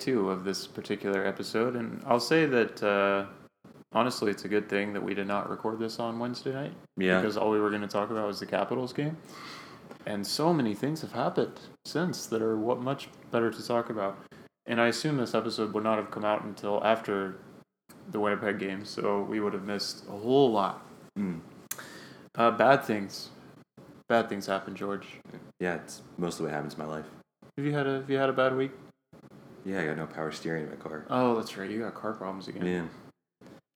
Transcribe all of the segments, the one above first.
take two of this particular episode, and I'll say that uh, honestly, it's a good thing that we did not record this on Wednesday night. Yeah. Because all we were going to talk about was the Capitals game, and so many things have happened since that are what much better to talk about. And I assume this episode would not have come out until after the Winnipeg game, so we would have missed a whole lot. Mm. Uh, bad things, bad things happen, George. Yeah, it's mostly what happens in my life. Have you had a Have you had a bad week? Yeah, I got no power steering in my car. Oh, that's right. You got car problems again. Yeah.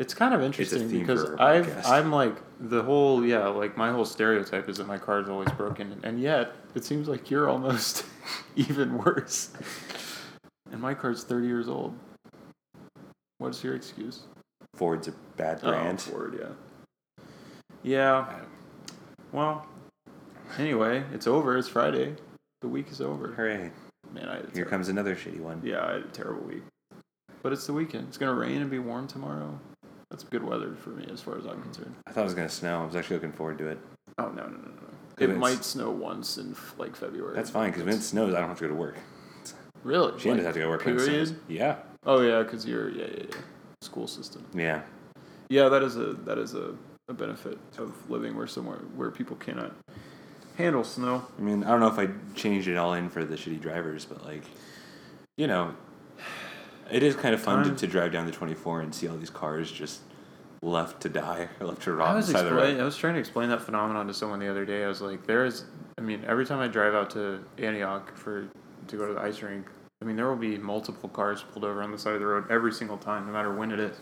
It's kind of interesting because I've. I'm like the whole yeah like my whole stereotype is that my car is always broken and yet it seems like you're almost even worse. And my car's thirty years old. What's your excuse? Ford's a bad oh, brand. Oh, Ford, yeah. Yeah. Well, anyway, it's over. It's Friday. The week is over. Hooray. Man, I Here comes another shitty one. Yeah, I had a terrible week. But it's the weekend. It's gonna rain and be warm tomorrow. That's good weather for me as far as I'm concerned. I thought it was going to snow. I was actually looking forward to it. Oh no no no no! It might snow once in like February. That's fine because when it snows, I don't have to go to work. really. She like, doesn't have to go to work period? Yeah. Oh yeah, because you're yeah yeah yeah school system. Yeah. Yeah, that is a that is a, a benefit of living where somewhere where people cannot handle snow. I mean, I don't know if I changed it all in for the shitty drivers, but like, you know, it is kind of fun to, to drive down the 24 and see all these cars just left to die or left to rot I on the was side of the road. I was trying to explain that phenomenon to someone the other day. I was like, there is. I mean, every time I drive out to Antioch for to go to the ice rink, I mean, there will be multiple cars pulled over on the side of the road every single time, no matter when it is.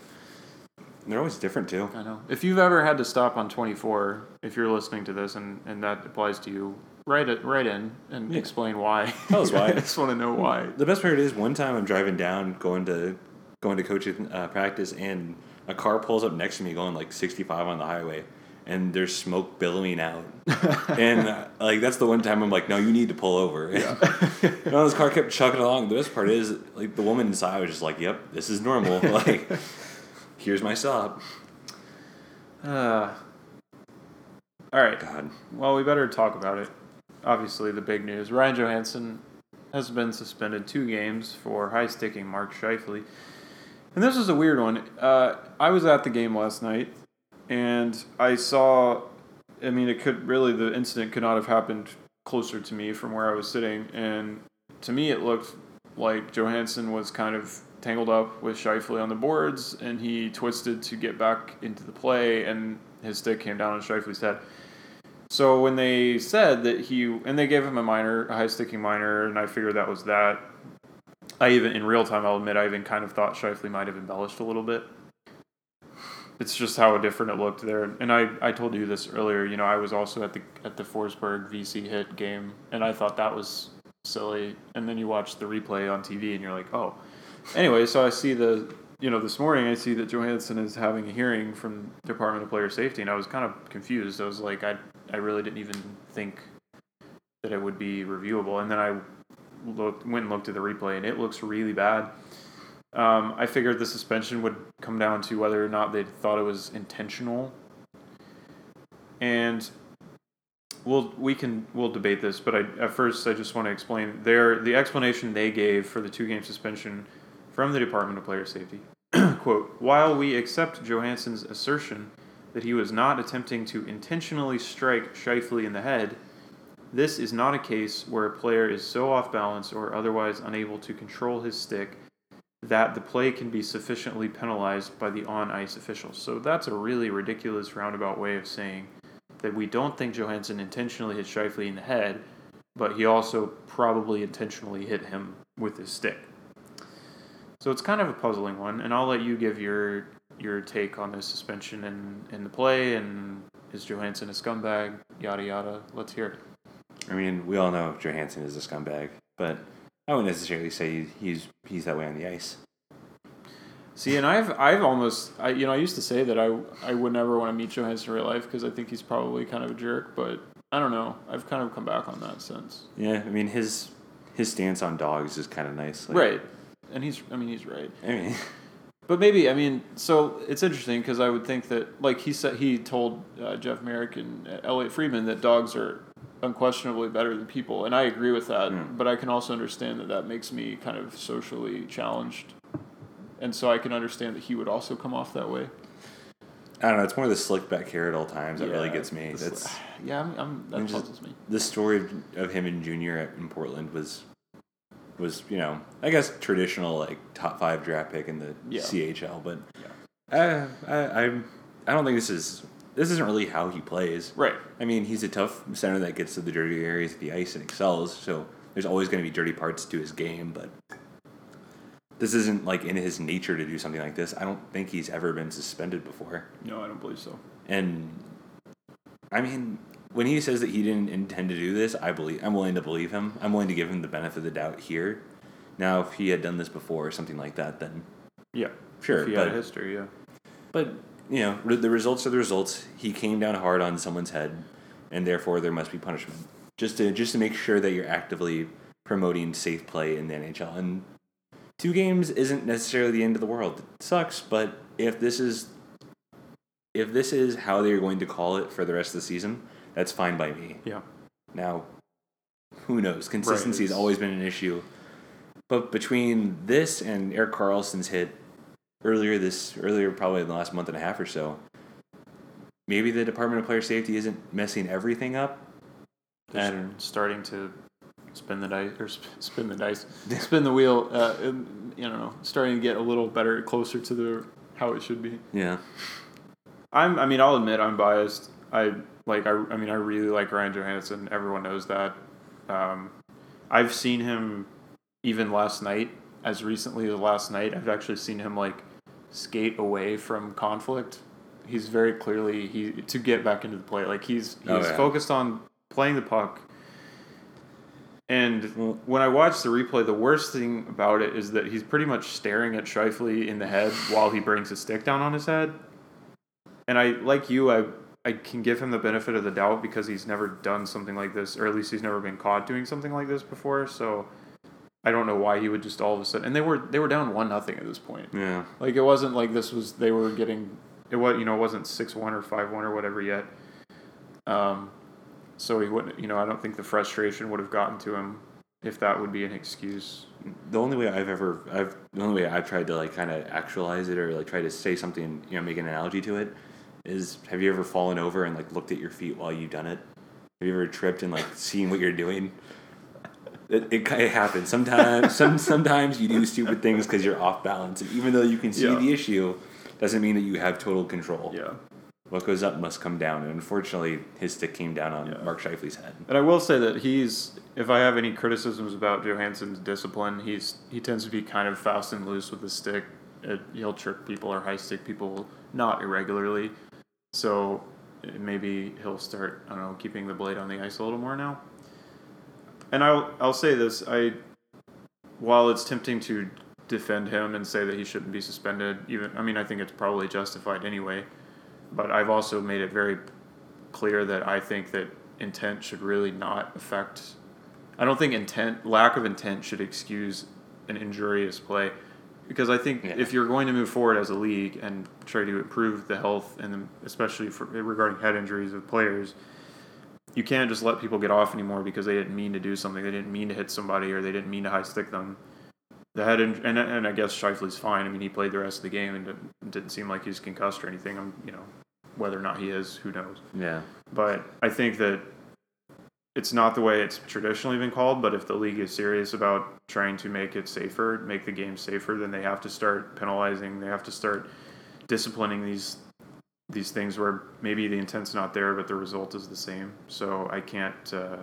They're always different too. I know. If you've ever had to stop on 24, if you're listening to this and, and that applies to you, write it write in and Yeah. explain why. Tell us why. I just want to know why. The best part is one time I'm driving down, going to going to coaching uh, practice, and a car pulls up next to me going like 65 on the highway, and there's smoke billowing out, and uh, like that's the one time I'm like, no, you need to pull over. Yeah. no, this car kept chugging along. The best part is like the woman inside was just like, yep, this is normal. like, here's my stop. Uh, all right. God, Well, we better talk about it. Obviously, the big news: Ryan Johansen has been suspended two games for high sticking Mark Scheifele. And this is a weird one. Uh, I was at the game last night, and I saw. I mean, it could really the incident could not have happened closer to me from where I was sitting, and to me, it looked like Johansen was kind of tangled up with Scheifele on the boards, and he twisted to get back into the play, and his stick came down on Scheifele's head. So when they said that he and they gave him a minor, a high sticking minor, and I figured that was that. I even in real time, I'll admit, I even kind of thought Scheifele might have embellished a little bit. It's just how different it looked there, and I, I told you this earlier. You know, I was also at the at the Forsberg VC hit game, and I thought that was silly. And then you watch the replay on TV, and you're like, oh. Anyway, so I see the you know this morning I see that Johansen is having a hearing from Department of Player Safety, and I was kind of confused. I was like, I I really didn't even think that it would be reviewable, and then I looked went and looked at the replay, and it looks really bad. Um, I figured the suspension would come down to whether or not they thought it was intentional, and we'll we can we'll debate this. But I at first I just want to explain their the explanation they gave for the two game suspension from the Department of Player Safety. Quote: While we accept Johansen's assertion that he was not attempting to intentionally strike Scheifele in the head, this is not a case where a player is so off balance or otherwise unable to control his stick that the play can be sufficiently penalized by the on ice officials. So that's a really ridiculous roundabout way of saying that we don't think Johansen intentionally hit Scheifele in the head, but he also probably intentionally hit him with his stick. So it's kind of a puzzling one, and I'll let you give your your take on this suspension and in the play and is Johansen a scumbag, yada yada. Let's hear it. I mean, we all know Johansen is a scumbag, but I wouldn't necessarily say he's he's that way on the ice. See, and I've I've almost I you know I used to say that I I would never want to meet Johansen in real life because I think he's probably kind of a jerk, but I don't know. I've kind of come back on that since. Yeah, I mean his his stance on dogs is kind of nice. Like, Right, and he's I mean he's right. I mean, But maybe I mean, so it's interesting because I would think that like he said he told uh, Jeff Marek and uh, Elliot Friedman that dogs are unquestionably better than people, and I agree with that. Mm. But I can also understand that that makes me kind of socially challenged, and so I can understand that he would also come off that way. I don't know. It's more the slick back hair at all times that really gets me. That's yeah, I'm, I'm, that I'm just- puzzles me. the story of, of him and junior at, in Portland was was you know I guess traditional like top five draft pick in the Yeah. CHL, but uh, I I I don't think this is this isn't really how he plays. Right. I mean, he's a tough center that gets to the dirty areas of the ice and excels. So there's always going to be dirty parts to his game, but this isn't like in his nature to do something like this. I don't think he's ever been suspended before. No, I don't believe so. And I mean, when he says that he didn't intend to do this, I believe I'm willing to believe him. I'm willing to give him the benefit of the doubt here. Now, if he had done this before or something like that, then Yeah. sure. If he but had a history, yeah. but you know, the results are the results. He came down hard on someone's head, and therefore there must be punishment. Just to just to make sure that you're actively promoting safe play in the NHL. And two games isn't necessarily the end of the world. It sucks, but if this is if this is how they're going to call it for the rest of the season, that's fine by me. Yeah. Now, who knows? Consistency has always been an issue. But between this and Erik Karlsson's hit earlier this earlier probably in the last month and a half or so, maybe the Department of Player Safety isn't messing everything up. I Just don't know. starting to spin the dice or spin the dice, spin the wheel. Uh, and, you know, starting to get a little better, closer to the how it should be. Yeah. I'm. I mean, I'll admit I'm biased. I like. I. I mean, I really like Ryan Johansen. Everyone knows that. Um, I've seen him even last night, as recently as last night. I've actually seen him like skate away from conflict. He's very clearly he to get back into the play. Like he's he's Oh, yeah. focused on playing the puck. And when I watch the replay, the worst thing about it is that he's pretty much staring at Scheifele in the head while he brings his stick down on his head. And I, like you, I, I can give him the benefit of the doubt because he's never done something like this, or at least he's never been caught doing something like this before. So I don't know why he would just all of a sudden. And they were they were down one nothing at this point. Yeah. Like it wasn't like this was they were getting it was you know it wasn't six one or five one or whatever yet. Um, so he wouldn't you know I don't think the frustration would have gotten to him if that would be an excuse. The only way I've ever I've the only way I've tried to like kind of actualize it or like try to say something, you know, make an analogy to it is have you ever fallen over and like looked at your feet while you've done it? Have you ever tripped and like seen what you're doing? It, it, it happens sometimes. Some sometimes you do stupid things because you're off balance, and even though you can see Yeah. the issue, doesn't mean that you have total control. Yeah. What goes up must come down, and unfortunately, his stick came down on Yeah. Mark Scheifele's head. And I will say that he's if I have any criticisms about Johansen's discipline, he's he tends to be kind of fast and loose with the stick. It, he'll trick people or high stick people not irregularly. So maybe he'll start I don't know keeping the blade on the ice a little more now. And I'll I'll say this I while it's tempting to defend him and say that he shouldn't be suspended even I mean I think it's probably justified anyway. But I've also made it very clear that I think that intent should really not affect. I don't think intent, lack of intent, should excuse an injurious play, because I think Yeah. if you're going to move forward as a league and try to improve the health and especially for regarding head injuries of players, you can't just let people get off anymore because they didn't mean to do something. They didn't mean to hit somebody or they didn't mean to high stick them. The head in, and and I guess Scheifele's fine. I mean, he played the rest of the game and didn't, didn't seem like he was concussed or anything. I'm you know whether or not he is, who knows Yeah. but I think that it's not the way it's traditionally been called. But if the league is serious about trying to make it safer, make the game safer, then they have to start penalizing. They have to start disciplining these these things where maybe the intent's not there, but the result is the same. So I can't. Uh,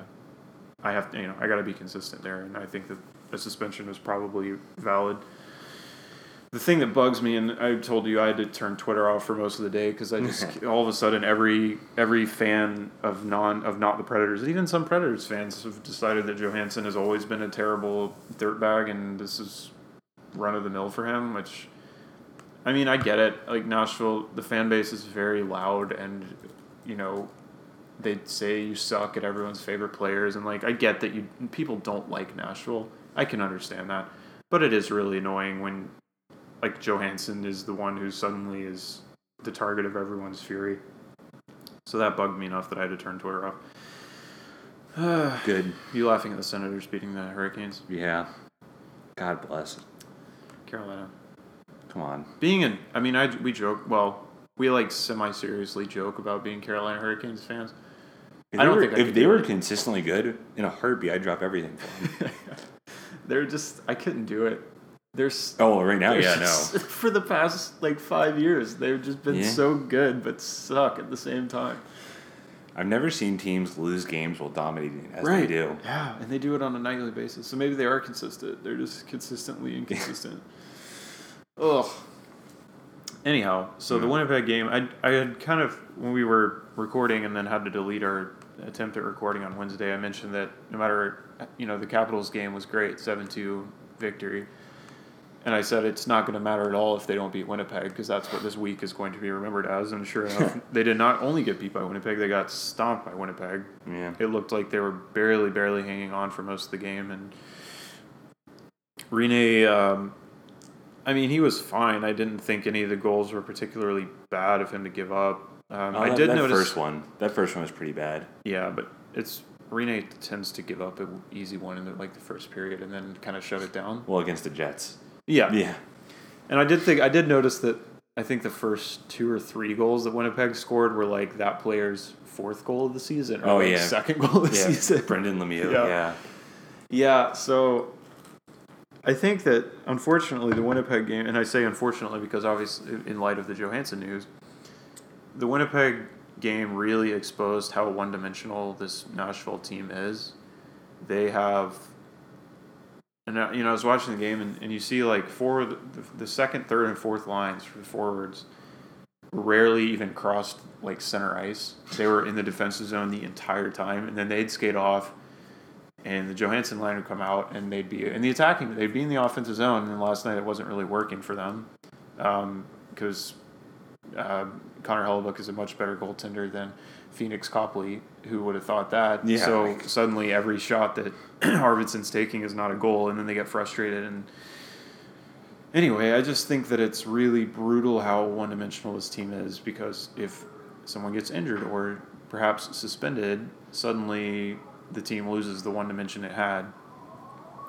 I have you know, I got to be consistent there, and I think that a suspension was probably valid. The thing that bugs me, and I told you I had to turn Twitter off for most of the day because I just all of a sudden every every fan of non of not the Predators, and even some Predators fans have decided that Johansen has always been a terrible dirtbag, and this is run of the mill for him. Which, I mean, I get it. Like Nashville, the fan base is very loud, and you know, they say you suck at everyone's favorite players, and like I get that you people don't like Nashville. I can understand that, but it is really annoying when like Johansen is the one who suddenly is the target of everyone's fury. So that bugged me enough that I had to turn Twitter off. Good. You laughing at the Senators beating the Hurricanes? Yeah. God bless. Carolina. Come on. Being in, I mean, I we joke. Well, we like semi seriously joke about being Carolina Hurricanes fans. If I don't were, think I if they were it. consistently good in a heartbeat, I'd drop everything for them. They're just, I couldn't do it. They're oh, right now, yeah, no. For the past like five years, they've just been Yeah. so good, but suck at the same time. I've never seen teams lose games while dominating as they do. Yeah, and they do it on a nightly basis. So maybe they are consistent. They're just consistently inconsistent. Ugh. Anyhow, so the Winnipeg game, I I had kind of when we were recording and then had to delete our attempt at recording on Wednesday. I mentioned that no matter you know the Capitals game was great, seven two victory, and I said it's not going to matter at all if they don't beat Winnipeg because that's what this week is going to be remembered as. And sure enough, they did not only get beat by Winnipeg; they got stomped by Winnipeg Yeah. it looked like they were barely, barely hanging on for most of the game. And Rinne, um, I mean, he was fine. I didn't think any of the goals were particularly bad of him to give up. Um, Oh, I that, did that notice, first one. That first one was pretty bad. yeah, but it's Rinne tends to give up an easy one in the, like the first period and then kind of shut it down. Well, against the Jets. Yeah, Yeah. and I did think I did notice that. I think the first two or three goals that Winnipeg scored were like that player's fourth goal of the season, or Oh, like yeah. second goal of the Yeah. season. Brendan Lemieux. Yeah. Yeah. Yeah, so I think that unfortunately the Winnipeg game, and I say unfortunately because obviously in light of the Johansen news, the Winnipeg game really exposed how one dimensional this Nashville team is. They have, and uh, you know, I was watching the game and, and you see like four, the, the second, third, and fourth lines for the forwards rarely even crossed like center ice. They were in the defensive zone the entire time, and then they'd skate off and the Johansen line would come out and they'd be in the attacking. They'd be in the offensive zone, and last night it wasn't really working for them because uh, Connor Hellebuyck is a much better goaltender than Pheonix Copley. Who would have thought that? Yeah. So suddenly every shot that Arvidsson's taking is not a goal, and then they get frustrated and. Anyway, I just think that it's really brutal how one dimensional this team is because if someone gets injured or perhaps suspended, suddenly the team loses the one dimension it had.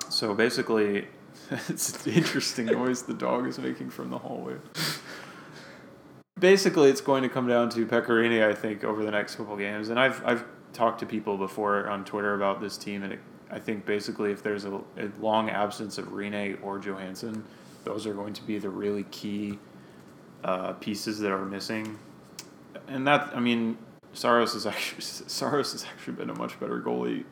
So basically, it's an interesting noise the dog is making from the hallway. Basically, it's going to come down to Pekka Rinne, I think, over the next couple games. And I've I've talked to people before on Twitter about this team, and it, I think basically if there's a, a long absence of Rinne or Johansen, those are going to be the really key uh, pieces that are missing. And that, I mean, Saros is actually Saros has actually been a much better goalie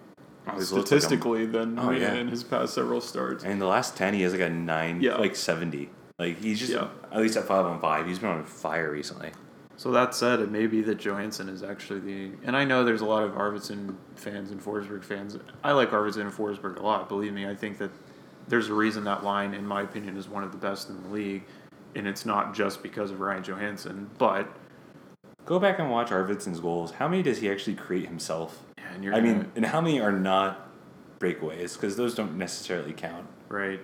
Oh, looked like statistically than Oh, Rinne yeah. in his past several starts. And the last 10, he has like a 9, Yeah. like 70. Like, he's just, Yeah. at least at 5 on 5, he's been on fire recently. So that said, it may be that Johansen is actually the. And I know there's a lot of Arvidsson fans and Forsberg fans. I like Arvidsson and Forsberg a lot. Believe me, I think that there's a reason that line, in my opinion, is one of the best in the league. And it's not just because of Ryan Johansen, but. Go back and watch Arvidsson's goals. How many does he actually create himself? And you're I gonna- mean, and how many are not breakaways? Because those don't necessarily count. Right.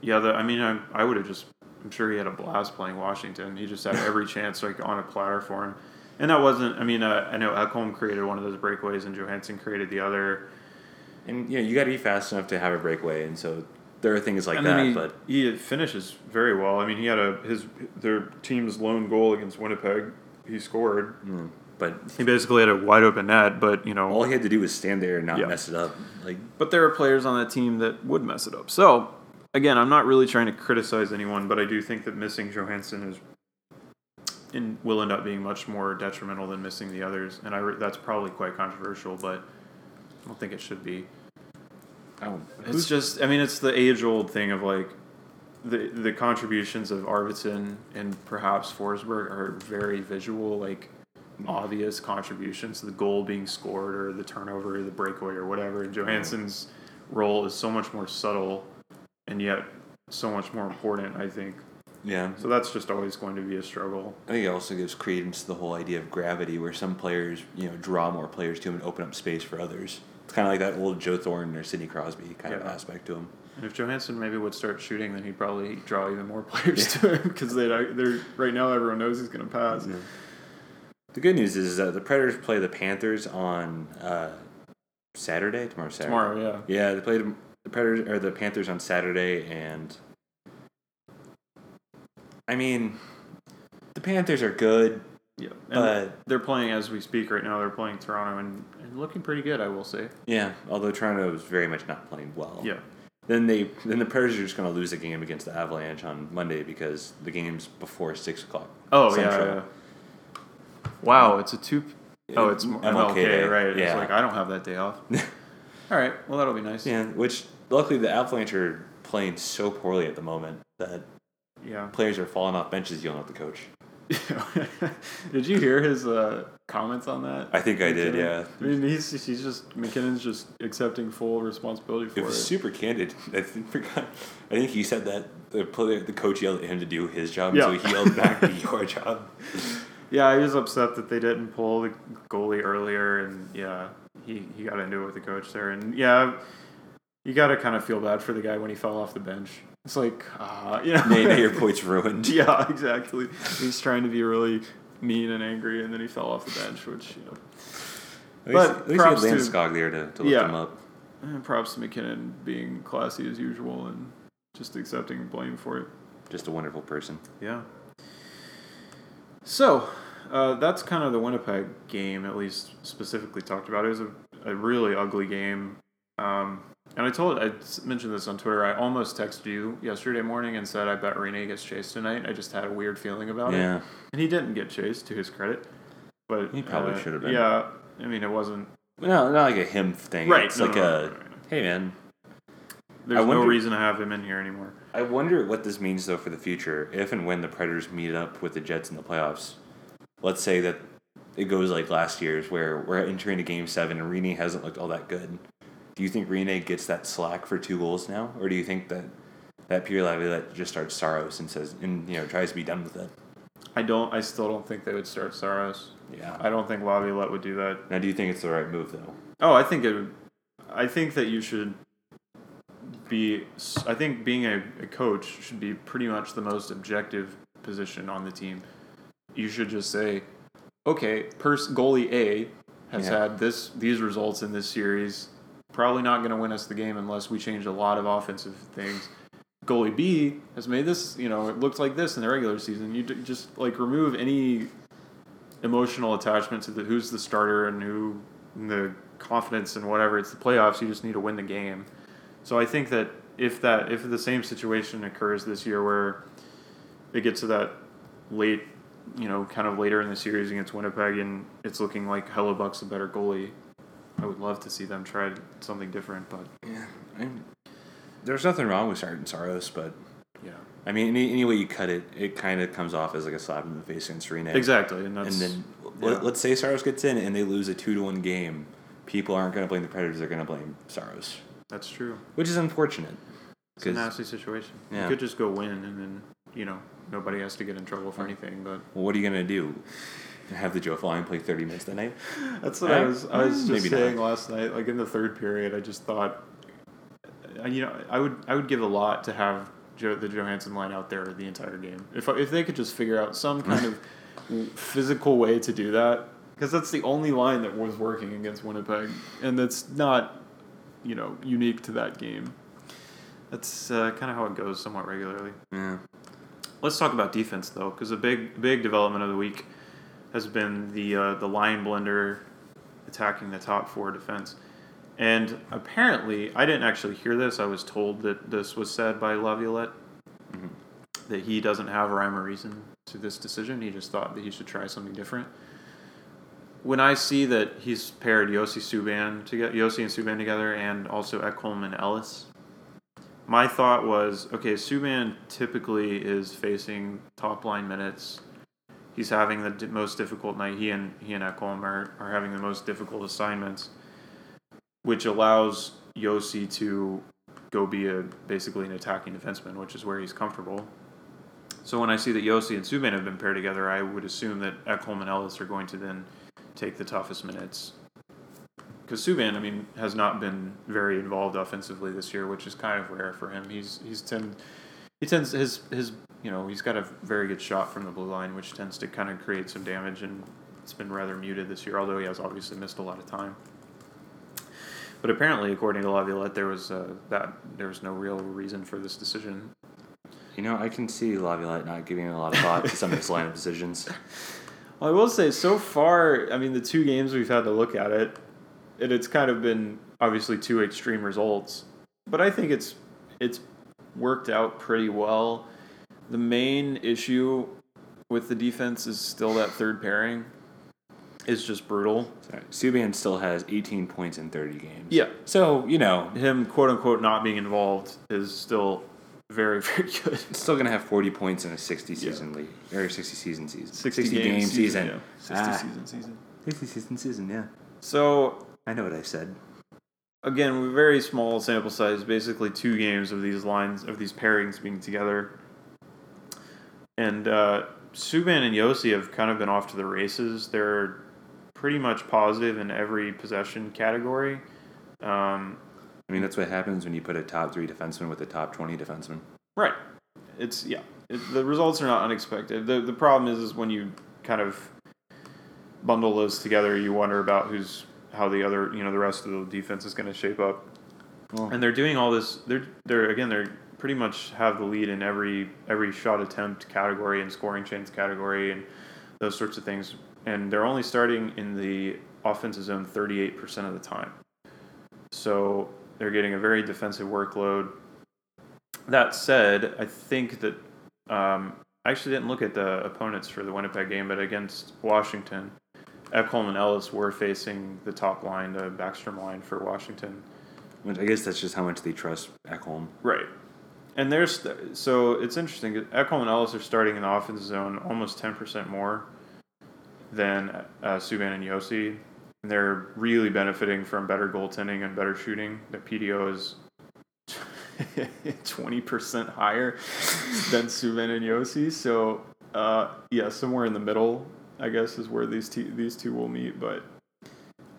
Yeah, the, I mean, I, I would have just. I'm sure he had a blast playing Washington. He just had every chance, like, on a platter for him. And that wasn't. I mean, uh, I know Ekholm created one of those breakaways, and Johansen created the other. And, you know, you got to be fast enough to have a breakaway. And so there are things like and that. he, but he finishes very well. I mean, he had a his their team's lone goal against Winnipeg. He scored. but He basically had a wide open net, but you know, all he had to do was stand there and not Yeah. mess it up. Like, but there are players on that team that would mess it up. So again, I'm not really trying to criticize anyone, but I do think that missing Johansen is and will end up being much more detrimental than missing the others. And I re- that's probably quite controversial, but I don't think it should be. oh, It's just, I mean, it's the age old thing of like the the contributions of Arvidsson and perhaps Forsberg are very visual, like obvious contributions. The goal being scored or the turnover or the breakaway or whatever. And Johansen's role is so much more subtle and yet so much more important, I think. yeah. So that's just always going to be a struggle. I think it also gives credence to the whole idea of gravity, where some players, you know, draw more players to them and open up space for others. It's kind of like that old Joe Thornton or Sidney Crosby kind of aspect to him. And if Johansen maybe would start shooting, then he'd probably draw even more players to him because they they're right now everyone knows he's going to pass. The good news is that the Predators play the Panthers on uh, Saturday. Tomorrow Saturday. tomorrow. Yeah. Yeah, they played the Predators or the Panthers on Saturday, and I mean, the Panthers are good, Yeah. And but they're playing as we speak right now. They're playing Toronto and, and looking pretty good, I will say. yeah, although Toronto is very much not playing well. Yeah. Then they then the Predators are just going to lose a game against the Avalanche on Monday because the game's before six o'clock. Oh Central. yeah, yeah. Wow, it's a two. Oh, it's MLK MLK, Day, right? It's yeah. like I don't have that day off. All right, well that'll be nice. Yeah, which luckily the Avalanche are playing so poorly at the moment that Yeah. players are falling off benches yelling at the coach. did you hear his uh, comments on that? I think I did, yeah. I mean, he's he's just MacKinnon's just accepting full responsibility for It it. was super candid. I think, forgot, I think he said that the player, the coach yelled at him to do his job, Yeah. so he yelled back, "Do your job." Yeah, he was upset that they didn't pull the goalie earlier, and yeah, he, he got into it with the coach there, and yeah, you got to kind of feel bad for the guy when he fell off the bench. It's like, uh, you know, Now, now your point's ruined. yeah, exactly. He's trying to be really mean and angry, and then he fell off the bench, which you know, At But least, at least he props had to- Landeskog there to, to lift Yeah. him up. and props to MacKinnon being classy as usual and just accepting blame for it. Just a wonderful person. Yeah. So, uh, that's kind of the Winnipeg game, at least specifically talked about. It was a, a really ugly game. Um, and I told, I mentioned this on Twitter. I almost texted you yesterday morning and said, I bet Rinne gets chased tonight. I just had a weird feeling about it. And he didn't get chased, to his credit. But He probably uh, should have been. Yeah. I mean, it wasn't. No, not like a him thing. Right. It's no, like no, a, no, hey man, There's I no reason to have him in here anymore. I wonder what this means though for the future. If and when the Predators meet up with the Jets in the playoffs, let's say that it goes like last year's, where we're entering a game seven and Rinne hasn't looked all that good. Do you think Rinne gets that slack for two goals now, or do you think that that Pierre Laviolette just starts Saros and says and you know tries to be done with it? I don't. I still don't think they would start Saros. Yeah. I don't think Laviolette would do that. Now, do you think it's the right move though? Oh, I think it. would- I think that you should be. I think being a, a coach should be pretty much the most objective position on the team. You should just say, okay, pers- goalie A has Yeah. had this these results in this series. Probably not going to win us the game unless we change a lot of offensive things. Goalie B has made this. You know, it looked like this in the regular season. You d- just like remove any emotional attachment to the who's the starter and who and the confidence and whatever. It's the playoffs. You just need to win the game. So I think that if that if the same situation occurs this year where it gets to that late, you know, kind of later in the series against Winnipeg and it's looking like Hellebuyck's a better goalie, I would love to see them try something different. But Yeah. I'm, there's nothing wrong with starting Saros, but yeah, I mean, any, any way you cut it, it kind of comes off as like a slap in the face against Rinne. exactly. And that's And then yeah. let, let's say Saros gets in and they lose a two to one game. People aren't going to blame the Predators; they're going to blame Saros, that's true. which is unfortunate. It's a nasty situation. Yeah. You could just go win and then you know nobody has to get in trouble for anything. But Well, what are you going to do? Have the JoFA line play thirty minutes that night? That's what I Uh, was. I was mm, just saying not. last night. Like in the third period, I just thought, uh, you know, I would I would give a lot to have Joe, the Johansen line out there the entire game. If if they could just figure out some kind of physical way to do that, because that's the only line that was working against Winnipeg, and that's not, you know, unique to that game. That's uh, kind of how it goes somewhat regularly. Yeah. Let's talk about defense though, because a big big development of the week has been the uh, the line blender attacking the top four defense. And apparently, I didn't actually hear this. I was told that this was said by Laviolette that he doesn't have a rhyme or reason to this decision. He just thought that he should try something different. When I see that he's paired Josi Subban together, Josi and Subban together, and also Ekholm and Ellis, my thought was, okay, Subban typically is facing top line minutes. He's having the most difficult night. He and he and Ekholm are, are having the most difficult assignments, which allows Josi to go be a basically an attacking defenseman, which is where he's comfortable. So when I see that Josi and Subban have been paired together, I would assume that Ekholm and Ellis are going to then take the toughest minutes. Because Subban, I mean, has not been very involved offensively this year, which is kind of rare for him. He's he's tend he tends his his you know he's got a very good shot from the blue line, which tends to kind of create some damage, and it's been rather muted this year. Although he has obviously missed a lot of time. But apparently, according to Laviolette, there was uh, that there was no real reason for this decision. You know, I can see Laviolette not giving a lot of thought to some of his lineup decisions. Well, I will say, so far, I mean, the two games we've had to look at it, it it's kind of been obviously two extreme results, but I think it's it's worked out pretty well. The main issue with the defense is still that third pairing. It's just brutal. Sorry. Subban still has 18 points in 30 games. Yeah. So, you know, Him, quote unquote, not being involved is still very, very good. still going to have 40 points in a 60 season league. Or 60 season season. 60, game, game season. yeah. 60 Ah. season season. 60 season season, yeah. So, I know what I said. again, very small sample size, basically two games of these lines, of these pairings being together. And uh, Subban and Josi have kind of been off to the races. They're pretty much positive in every possession category. Um, I mean, that's what happens when you put a top three defenseman with a top 20 defenseman. Right. It's yeah. It, the results are not unexpected. The the problem is is when you kind of bundle those together, you wonder about who's how the other you know the rest of the defense is going to shape up. Well, And they're doing all this. They're they're again they're pretty much have the lead in every every shot attempt category and scoring chance category and those sorts of things. And they're only starting in the offensive zone thirty eight percent of the time. So they're getting a very defensive workload. That said, I think that um, I actually didn't look at the opponents for the Winnipeg game, but against Washington, Ekholm and Ellis were facing the top line, the Backstrom line for Washington. which I guess that's just how much they trust Ekholm. Right. And there's so it's interesting. Ekholm and Ellis are starting in the offensive zone almost ten percent more than uh, Subban and Josi. And they're really benefiting from better goaltending and better shooting. Their PDO is twenty percent higher than Subban and Josi. So uh, yeah, somewhere in the middle, I guess, is where these two these two will meet. But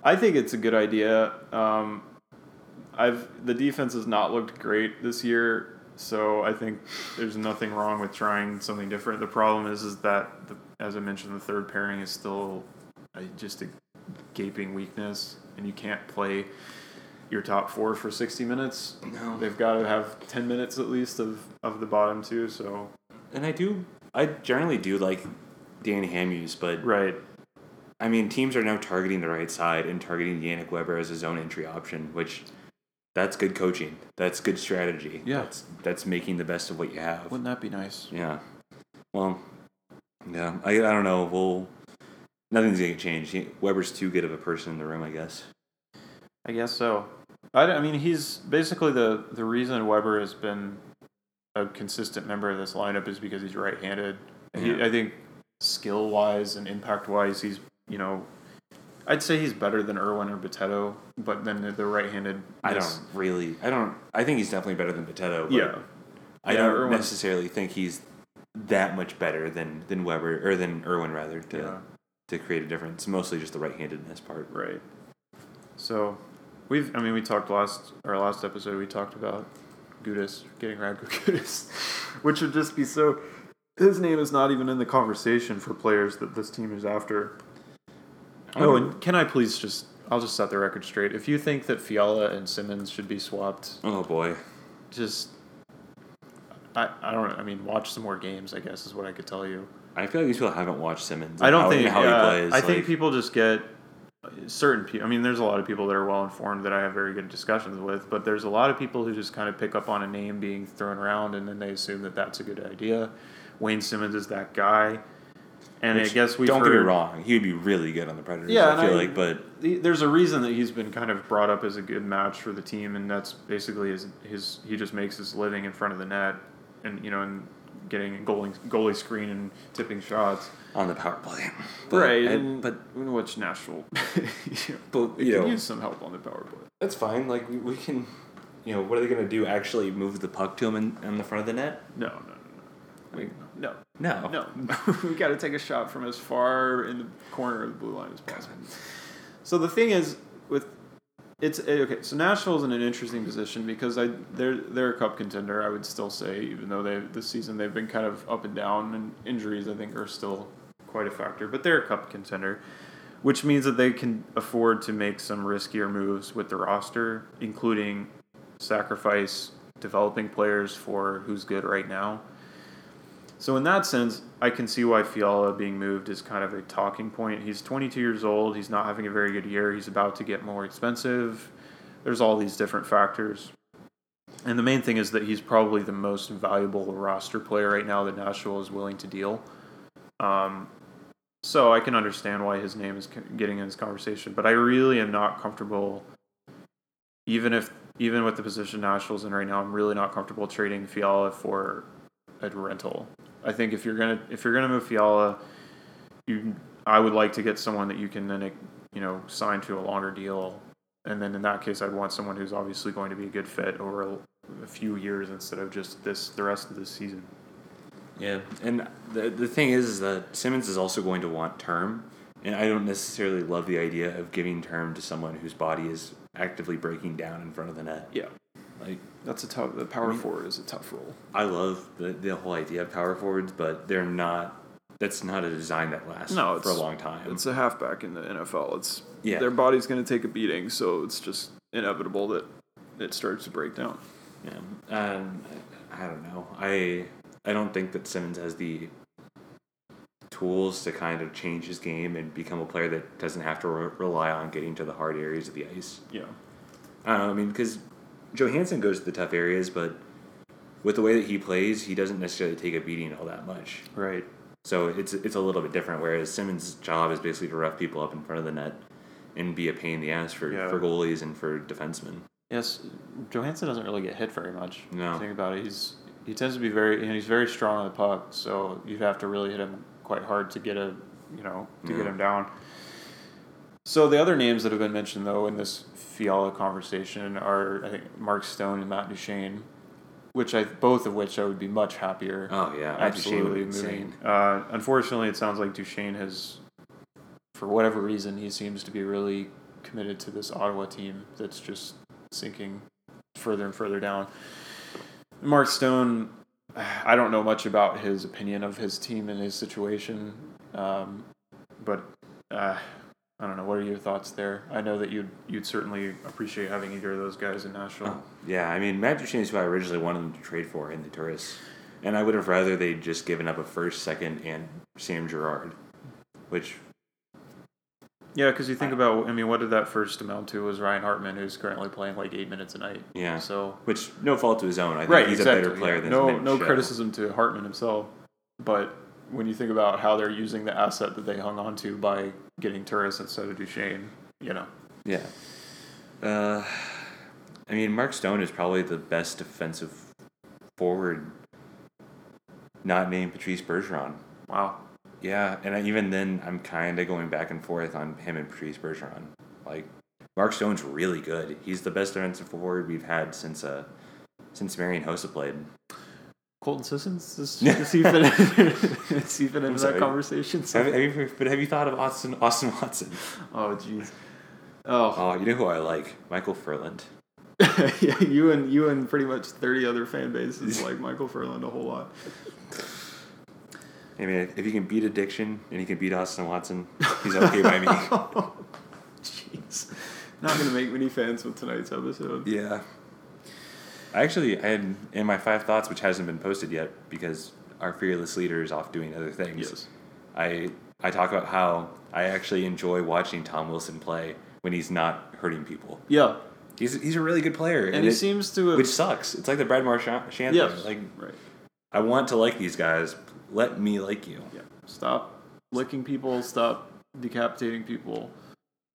I think it's a good idea. Um, I've the defense has not looked great this year, so I think there's nothing wrong with trying something different. The problem is is that the, as I mentioned, the third pairing is still just a gaping weakness, and you can't play your top four for 60 minutes. No. They've got to have 10 minutes at least of, of the bottom two. So And I do, I generally do like Danny Hamhuis, but right, I mean, teams are now targeting the right side and targeting Yannick Weber as a zone entry option, which that's good coaching. That's good strategy. Yeah. That's, that's making the best of what you have. wouldn't that be nice? Yeah. Well, yeah. I, I don't know. We'll, nothing's going to change. Weber's too good of a person in the room, I guess. I guess so. I, I mean, he's basically the the reason Weber has been a consistent member of this lineup is because he's right-handed. He, Yeah. I think skill wise and impact wise, he's you know, I'd say he's better than Irwin or Bitetto, but then the, the right-handed. I don't really. I don't. I think he's definitely better than. But Yeah, I Yeah, don't Irwin- necessarily think he's that much better than than Weber or than Irwin rather to yeah, to create a difference. Mostly just the right-handedness part. right. So, we've. I mean, we talked last our last episode. We talked about Gudas getting Radko Gudas, which would just be so. His name is not even in the conversation for players that this team is after. Oh, and can I please just? I'll just set the record straight. If you think that Fiala and Simmonds should be swapped, Oh boy. just I, I don't. I mean, watch some more games. I guess is what I could tell you. I feel like these people haven't watched Simmonds. I and don't how, think how yeah, he uh, plays. I think like- people just get certain people. I mean, there's a lot of people that are well informed that I have very good discussions with, but there's a lot of people who just kind of pick up on a name being thrown around and then they assume that that's a good idea. Wayne Simmonds is that guy, and which, I guess we don't get me wrong. He would be really good on the Predators. Yeah, I feel I- like, but the- There's a reason that he's been kind of brought up as a good match for the team, and that's basically his, his he just makes his living in front of the net, and you know, and getting a goalie goalie screen and tipping shots. on the power play. But, right, and, but which Nashville, but you could know use some help on the power play. that's fine. Like we, we can, you know, what are they gonna do? Actually, move the puck to him in, in the front of the net? No, no, no, no. I mean, no, No, no. we got to take a shot from as far in the corner of the blue line as possible. So the thing is, with it's eh, okay. So Nashville's in an interesting position because I they're they're a cup contender. I would still say, even though they this season they've been kind of up and down, and injuries I think are still quite a factor. But they're a cup contender. which means that they can afford to make some riskier moves with the roster, including sacrifice developing players for who's good right now. So in that sense, I can see why Fiala being moved is kind of a talking point. He's 22 years old. He's not having a very good year. He's about to get more expensive. There's all these different factors. And the main thing is that he's probably the most valuable roster player right now that Nashville is willing to deal. Um, so I can understand why his name is getting in this conversation, but I really am not comfortable, even if even with the position Nashville's in right now, I'm really not comfortable trading Fiala for a rental. I think if you're gonna if you're gonna move Fiala, you I would like to get someone that you can then you know sign to a longer deal, and then in that case, I'd want someone who's obviously going to be a good fit over a, a few years instead of just this the rest of the season. Yeah, and the the thing is, is that Simmonds is also going to want term, and I don't necessarily love the idea of giving term to someone whose body is actively breaking down in front of the net. Yeah, like that's a tough. The power I mean, forward is a tough role. I love the the whole idea of power forwards, but they're not. That's not a design that lasts no, for a long time. It's a halfback in the NFL. It's yeah. Their body's going to take a beating, so it's just inevitable that it starts to break down. Yeah. Um, I don't know. I I don't think that Simmonds has the tools to kind of change his game and become a player that doesn't have to re- rely on getting to the hard areas of the ice. Yeah. I don't know. I mean, because Johansen goes to the tough areas, but with the way that he plays, he doesn't necessarily take a beating all that much. Right. So it's it's a little bit different. Whereas Simmonds' job is basically to rough people up in front of the net and be a pain in the ass for, yeah. for goalies and for defensemen. Yes, Johansen doesn't really get hit very much. No. Think about it. He's he tends to be very and he's very strong on the puck, so you'd have to really hit him quite hard to get a you know to get him down. So the other names that have been mentioned though in this Fiala conversation are I think Mark Stone and Matt Duchene, which I both of which I would be much happier. Oh yeah, absolutely moving. Uh, unfortunately, it sounds like Duchene has, for whatever reason, he seems to be really committed to this Ottawa team that's just sinking further and further down. Mark Stone, I don't know much about his opinion of his team and his situation, um, but uh, I don't know. What are your thoughts there? I know that you'd you'd certainly appreciate having either of those guys in Nashville. Oh, yeah, I mean Matt Duchene is who I originally wanted them to trade for in the tourists, and I would have rather they'd just given up a first, second, and Sam Girard, which yeah, because you think about, I mean, what did that first amount to? Was Ryan Hartman, who's currently playing like eight minutes a night. Yeah. So which no fault to his own. I think right, he's exactly, a better player yeah. than no no criticism to Hartman himself, but when you think about how they're using the asset that they hung on to by getting Turris instead of Duchene, you know. Yeah. Uh, I mean, Mark Stone is probably the best defensive forward, not named Patrice Bergeron. Wow. Yeah, and even then, I'm kind of going back and forth on him and Patrice Bergeron. Like, Mark Stone's really good. He's the best defensive forward we've had since uh since Marian Hossa played. Colton Sissons? Does, does he fit, in, does he fit into that conversation? Have, have, you, but have you thought of Austin Austin Watson? Oh, jeez. Oh. oh, you know who I like? Michael Ferland. yeah, you and you and pretty much thirty other fan bases like Michael Ferland a whole lot. I mean, if he can beat addiction and he can beat Austin Watson, he's okay by me. Jeez, not gonna make many fans with tonight's episode. Yeah. I actually I had in my five thoughts, which hasn't been posted yet because our fearless leader is off doing other things. Yes. I I talk about how I actually enjoy watching Tom Wilson play when he's not hurting people. Yeah. He's, he's a really good player, and, and he it, seems to, have, which sucks. It's like the Brad Marchand thing. Yes, like, right. I want to like these guys. Let me like you. Yeah. Stop licking people. Stop decapitating people.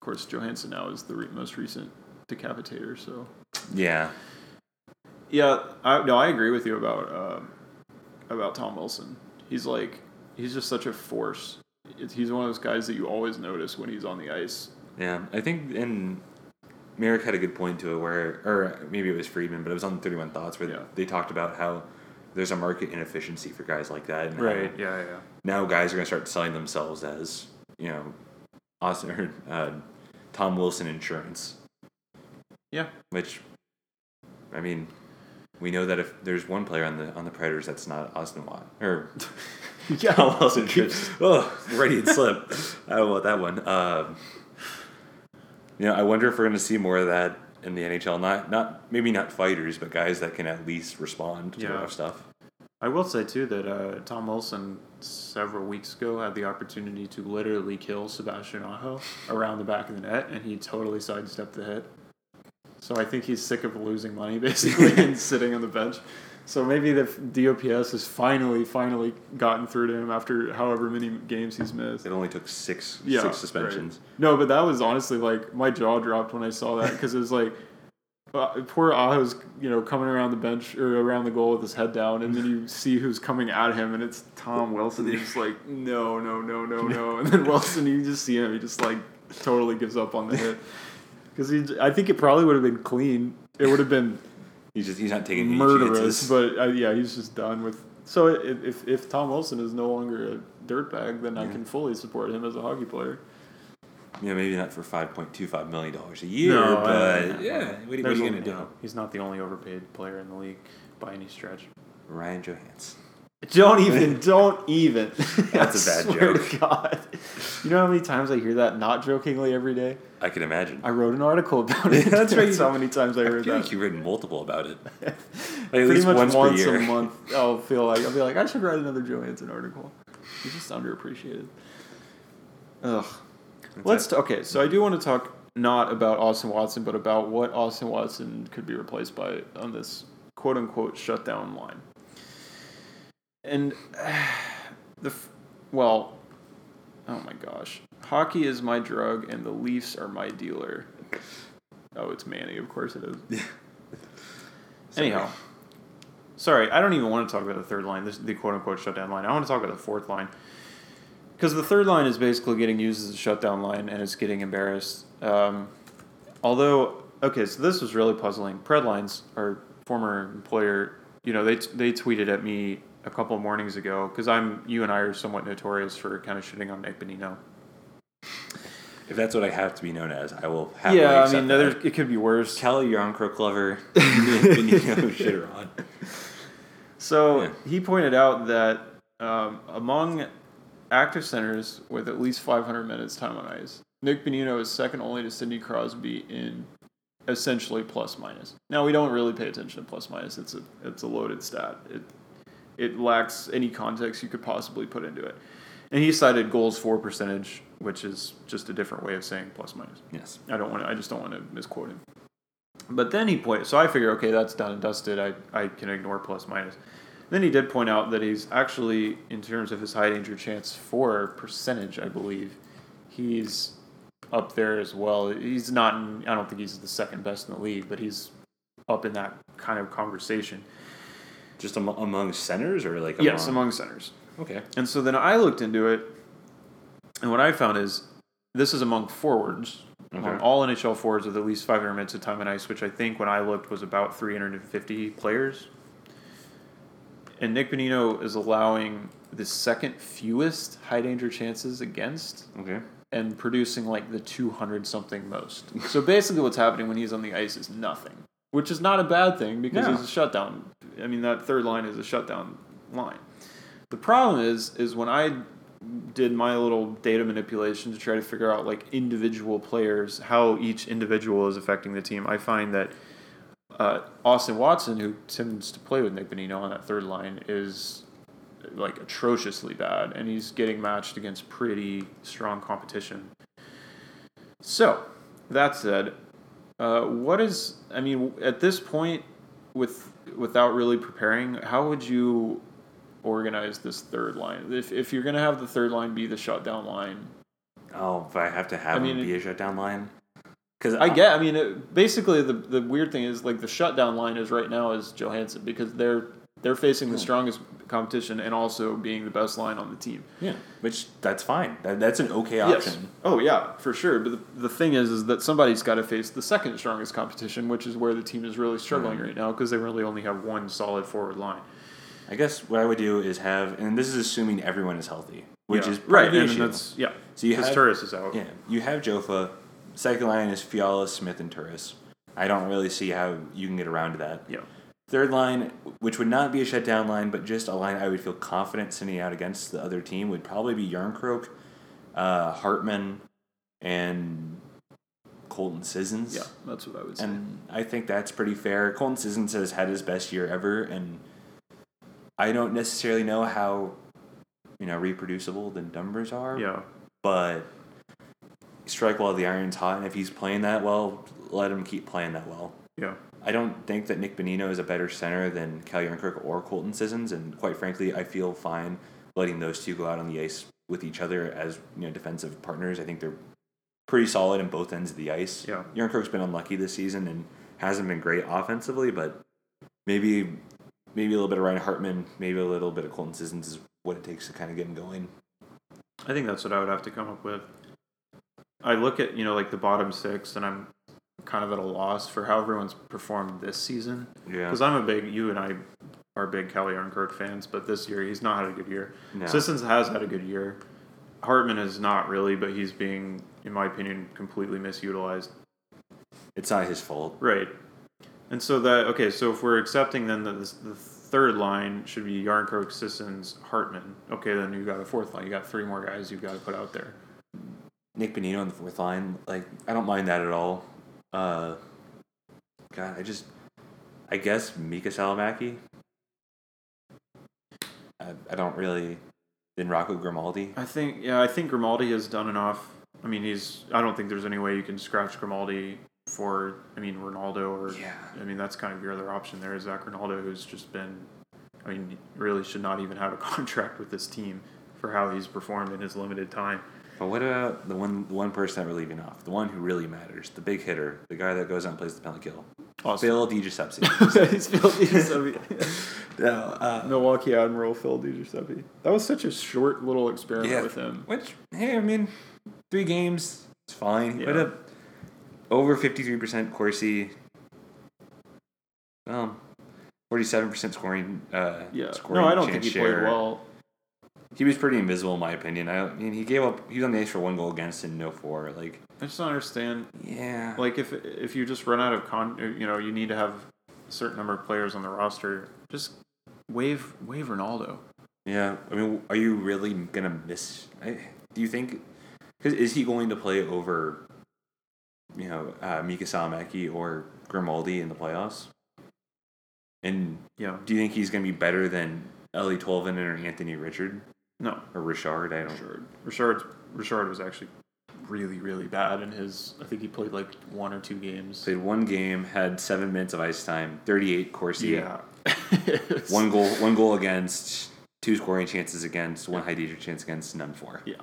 Of course, Johansen now is the re- most recent decapitator. So. Yeah. Yeah, I, no, I agree with you about um, about Tom Wilson. He's like he's just such a force. It's, he's one of those guys that you always notice when he's on the ice. Yeah, I think and Marek had a good point to it where, or maybe it was Friedman, but it was on Thirty One Thoughts where yeah. they talked about how there's a market inefficiency for guys like that. right. Yeah. Yeah. Now guys are gonna start selling themselves as you know, Austin or uh, Tom Wilson insurance. Yeah. Which, I mean, we know that if there's one player on the on the Predators that's not Austin Watt or Yeah. Tom Wilson trips. Oh, ready and slip. I don't want that one. Um, you know, I wonder if we're going to see more of that in the NHL. Not, not maybe not fighters, but guys that can at least respond to Yeah. rough stuff. I will say too that uh, Tom Wilson several weeks ago had the opportunity to literally kill Sebastian Aho around the back of the net, and he totally sidestepped the hit. So I think he's sick of losing money basically and sitting on the bench. So maybe the DOPS has finally, finally gotten through to him after however many games he's missed. It only took six Yeah, six suspensions. No, but that was honestly like my jaw dropped when I saw that because it was like uh, poor Aho's you know coming around the bench or around the goal with his head down, and then you see who's coming at him, and it's Tom Wilson. He's just like no, no, no, no, no, and then Wilson, you just see him, he just like totally gives up on the hit because he. I think it probably would have been clean. It would have been He's just he's not taking any murderous, chances. but uh, yeah, he's just done with. So if if Tom Wilson is no longer a dirtbag, then I can fully support him as a hockey player. Yeah, maybe not for five point two five million dollars a year, No, but uh, yeah, what, are- what are There's you gonna do? he's not the only overpaid player in the league by any stretch. Ryan Johansen. Don't even, don't even. That's a bad joke. God, you know how many times I hear that not jokingly every day. I can imagine. I wrote an article about it. That's right. How many times I I heard feel that. like you've written multiple about it. Like at Pretty least much once, once, a month, I'll feel like I'll be like I should write another Johansen article. He's just underappreciated. Ugh. Let's t- okay. So I do want to talk not about Austin Watson, but about what Austin Watson could be replaced by on this quote unquote shutdown line. And the well, oh my gosh, hockey is my drug, and the Leafs are my dealer. Oh, it's Manny. Of course it is. Anyhow, sorry, I don't even want to talk about the third line, this the quote unquote shutdown line. I want to talk about the fourth line. Because the third line is basically getting used as a shutdown line and it's getting embarrassed. Um, although, okay, so this was really puzzling. Predlines, our former employer, you know, they, they tweeted at me a couple mornings ago because I'm you and I are somewhat notorious for kind of shitting on Nick Bonino. If that's what I have to be known as, I will happily Yeah, I mean, it could be worse. Kelly, you're on Crook Lover. Bonino, shitter on. So Yeah. he pointed out that um, among active centers with at least 500 minutes time on ice, Nick Bonino is second only to Sidney Crosby in essentially plus minus. Now we don't really pay attention to plus minus. It's a it's a loaded stat. It it lacks any context you could possibly put into it. And he cited goals for percentage, which is just a different way of saying plus minus. Yes. I don't want to, I just don't want to misquote him. But then he pointed, so I figure, okay, that's done and dusted. I, I can ignore plus minus. Then he did point out that he's actually, in terms of his high danger chance for percentage, I believe, he's up there as well. He's not, in, I don't think he's the second best in the league, but he's up in that kind of conversation. Just am- among centers or like Yes, among, among centers. okay. And so then I looked into it, and what I found is this is among forwards, among um, all NHL forwards with at least 500 minutes of time on ice, which I think when I looked was about 350 players. And Nick Bonino is allowing the second fewest high danger chances against Okay. and producing like the 200 something most. so basically, what's happening when he's on the ice is nothing, which is not a bad thing because No. he's a shutdown. I mean, that third line is a shutdown line. The problem is, is when I did my little data manipulation to try to figure out like individual players, how each individual is affecting the team, I find that uh, Austin Watson, who tends to play with Nick Bonino on that third line, is like atrociously bad, and he's getting matched against pretty strong competition. So, that said, uh, what is I mean at this point, with without really preparing, how would you organize this third line? If if you're gonna have the third line be the shutdown line, Oh, if I have to have I mean, him be a shutdown line. Because I get. I mean, it, basically, the the weird thing is like the shutdown line is right now is Johansen because they're they're facing the hmm. strongest competition and also being the best line on the team. Yeah, which that's fine. That, that's an okay option. Oh yeah, for sure. But the, the thing is, is that somebody's got to face the second strongest competition, which is where the team is really struggling hmm. right now because they really only have one solid forward line. I guess what I would do is have, and this is assuming everyone is healthy, which Yeah. is right, and issue. that's yeah. So you have- Turris is out. Yeah, you have JoFA. Second line is Fiala, Smith, and Turris. I don't really see how you can get around to that. Yeah. Third line, which would not be a shutdown line, but just a line I would feel confident sending out against the other team, would probably be Jarnkrok, uh, Hartman, and Colton Sissons. Yeah, that's what I would say. And I think that's pretty fair. Colton Sissons has had his best year ever, and I don't necessarily know how, you know, reproducible the numbers are. yeah, But strike while the iron's hot, and if he's playing that well, let him keep playing that well. yeah, I don't think that Nick Bonino is a better center than Cal Jarnkrok or Colton Sissons, and quite frankly, I feel fine letting those two go out on the ice with each other as you know defensive partners. I think they're pretty solid in both ends of the ice. Yeah. Jarnkrok's been unlucky this season and hasn't been great offensively, but maybe maybe a little bit of Ryan Hartman, maybe a little bit of Colton Sissons is what it takes to kind of get him going. I think that's what I would have to come up with. I look at you know like the bottom six, and I'm kind of at a loss for how everyone's performed this season. Yeah. Because I'm a big you and I are big Kelly Jarnkrok fans, but this year he's not had a good year. No. Sissons has had a good year. Hartman is not really, but he's being, in my opinion, completely misutilized. It's not his fault. Right. And so that okay, so if we're accepting then that this, the third line should be Jarnkrok, Sissons, Hartman. Okay, then you got a fourth line. You got three more guys you've got to put out there. Nick Bonino on the fourth line, like I don't mind that at all. Uh, God, I just, I guess Miikka Salomaki. I, I don't really. Then Rocco Grimaldi. I think yeah, I think Grimaldi has done enough. I mean, he's. I don't think there's any way you can scratch Grimaldi for. I mean, Rinaldo or. Yeah. I mean, that's kind of your other option there is Zac Rinaldo, who's just been. I mean, really should not even have a contract with this team for how he's performed in his limited time. But what about the one, the one person that we're leaving off, the one who really matters, the big hitter, the guy that goes out and plays the penalty kill, Awesome. Phil DiGiuseppe. he's Phil DiGiuseppe. no, uh, Milwaukee Admiral Phil DiGiuseppe. That was such a short little experiment Yeah. with him. Which, hey, I mean, three games, it's fine. He put Yeah. over 53% Corsi. Um, 47% scoring. Uh, Yeah. Scoring No, I don't think he share. played well. He was pretty invisible, in my opinion. I, I mean, he gave up. He was on the ice for one goal against and no four. Like, I just don't understand. yeah. Like if if you just run out of con, you know, you need to have a certain number of players on the roster. Just wave wave Rinaldo. Yeah, I mean, are you really gonna miss? I, do you think? Because is he going to play over, you know, uh, Miikka Salomaki or Grimaldi in the playoffs? And Yeah. do you think he's gonna be better than Eeli Tolvanen or Anthony Richard No. or Richard? I don't. Richard. Richard. Richard was actually really really bad in his. I think he played like one or two games. Played one game, had seven minutes of ice time, thirty-eight Corsi, Yeah. one goal, one goal against, two scoring chances against, one high danger chance against, none for. Yeah.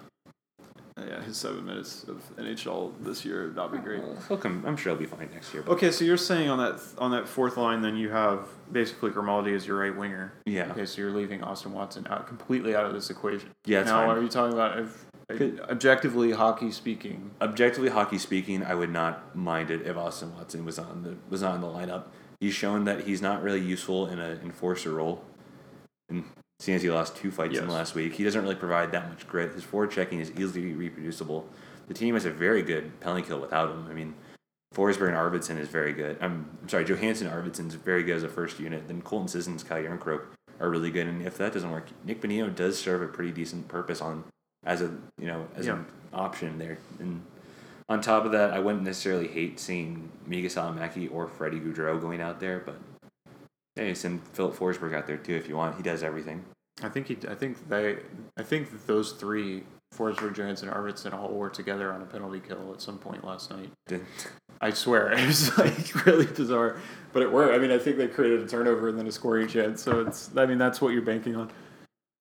Uh, yeah, his seven minutes of NHL this year would not be great. He'll come. I'm sure he'll be fine next year. But Okay, so you're saying on that on that fourth line, then you have basically Grimaldi as your right winger. yeah, Okay, so you're leaving Austin Watson out completely out of this equation. yeah, now, fine. are you talking about if, objectively hockey speaking? objectively hockey speaking, I would not mind it if Austin Watson was on the was in the lineup. He's shown that he's not really useful in an enforcer role. And seeing as he lost two fights in the last week, he doesn't really provide that much grit. His forward checking is easily reproducible. The team has a very good penalty kill without him. I mean, Forsberg and Arvidsson is very good. I'm, I'm sorry, Johansen and Arvidsson is very good as a first unit. Then Colton Sissons, Kyle Jarnkrok are really good. And if that doesn't work, Nick Bonino does serve a pretty decent purpose on as a you know as Yeah. an option there. And on top of that, I wouldn't necessarily hate seeing Miikka Salomaki or Freddie Gaudreau going out there, but hey, send Filip Forsberg out there too if you want. He does everything. I think he. I think they. I think those three, Forsberg, Johansen, and Arvidsson, all were together on a penalty kill at some point last night. Did- I swear, it was like really bizarre, but it worked. I mean, I think they created a turnover and then a scoring chance. So it's. I mean, that's what you're banking on.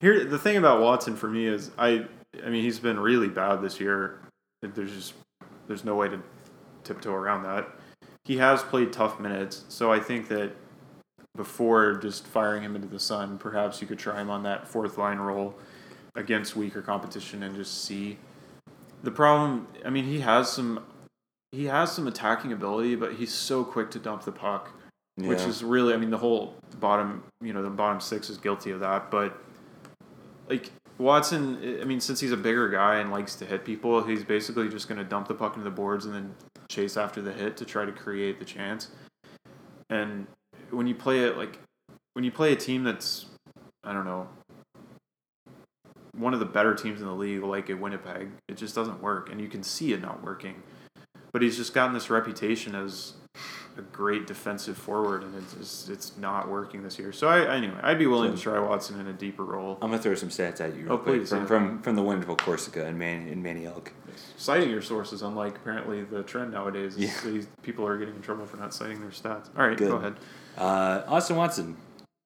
Here, the thing about Watson for me is, I. I mean, he's been really bad this year. There's just. There's no way to tiptoe around that. He has played tough minutes, so I think that before just firing him into the sun, perhaps you could try him on that fourth line role against weaker competition and just see. The problem, I mean, he has some he has some attacking ability, but he's so quick to dump the puck, which is really, I mean, the whole bottom, you know, the bottom six is guilty of that. But like Watson, I mean, since he's a bigger guy and likes to hit people, he's basically just going to dump the puck into the boards and then chase after the hit to try to create the chance. And when you play it like when you play a team that's I don't know one of the better teams in the league, like at Winnipeg, it just doesn't work, and you can see it not working. But he's just gotten this reputation as a great defensive forward, and it's just, it's not working this year. So I anyway, I'd be willing So- to try Watson in a deeper role. I'm gonna throw some stats at you. Real Oh, quick please, from, yeah. from from the wonderful Corsica and Man in Manioc. Citing your sources, unlike apparently the trend nowadays, is Yeah. these people are getting in trouble for not citing their stats. All right, Good. go ahead. Uh, Austin Watson,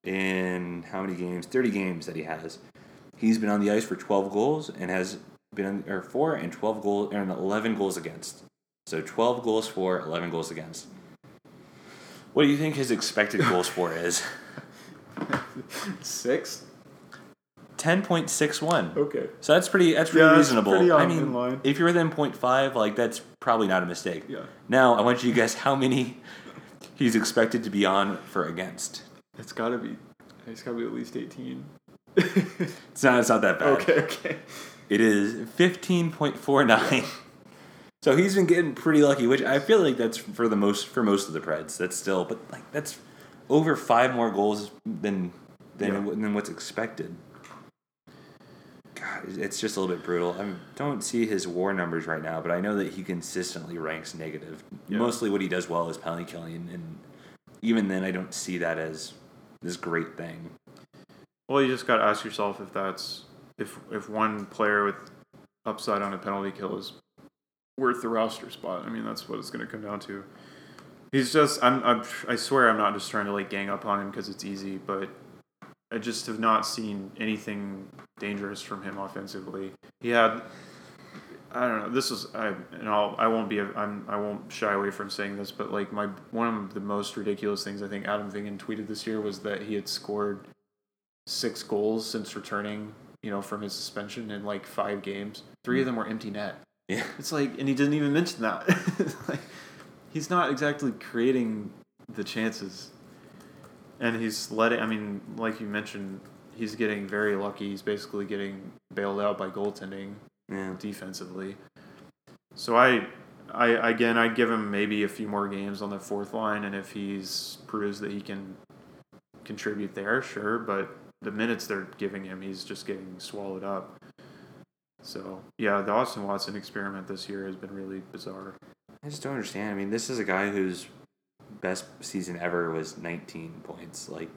in how many games? 30 games that he has. He's been on the ice for 12 goals and has been on, or four and 12 goals and 11 goals against. So 12 goals for, 11 goals against. What do you think his expected goals for is? Six. 10.61. Okay. So that's pretty that's pretty Yeah, reasonable. pretty I mean, if you're within 0.5, like that's probably not a mistake. Yeah. Now, I want you to guess how many he's expected to be on for against. It's got to be. It's got to be at least eighteen. It's not it's not that bad. okay. Okay. It is 15.49. so he's been getting pretty lucky, which I feel like that's for the most for most of the Preds. That's still but like that's over 5 more goals than than Yeah. than what's expected. It's just a little bit brutal. I don't see his war numbers right now, but I know that he consistently ranks negative. Yeah. Mostly what he does well is penalty killing, and, and even then, I don't see that as this great thing. Well, you just got to ask yourself if that's if if one player with upside on a penalty kill is worth the roster spot. I mean, that's what it's going to come down to. He's just I'm, I'm I swear I'm not just trying to like gang up on him because it's easy, but I just have not seen anything dangerous from him offensively. He had I don't know. This is I and I'll I won't be I'm I won't shy away from saying this, but like my one of the most ridiculous things I think Adam Vingan tweeted this year was that he had scored six goals since returning, you know, from his suspension in like five games. Three of them were empty net. Yeah. It's like, and he didn't even mention that. like, he's not exactly creating the chances, and he's letting. I mean, like you mentioned, he's getting very lucky. He's basically getting bailed out by goaltending Yeah. defensively. So I, I again, I'd give him maybe a few more games on the fourth line, and if he's proves that he can contribute there, sure. But the minutes they're giving him, he's just getting swallowed up. So yeah, the Austin Watson experiment this year has been really bizarre. I just don't understand. I mean, this is a guy whose best season ever was 19 points. Like,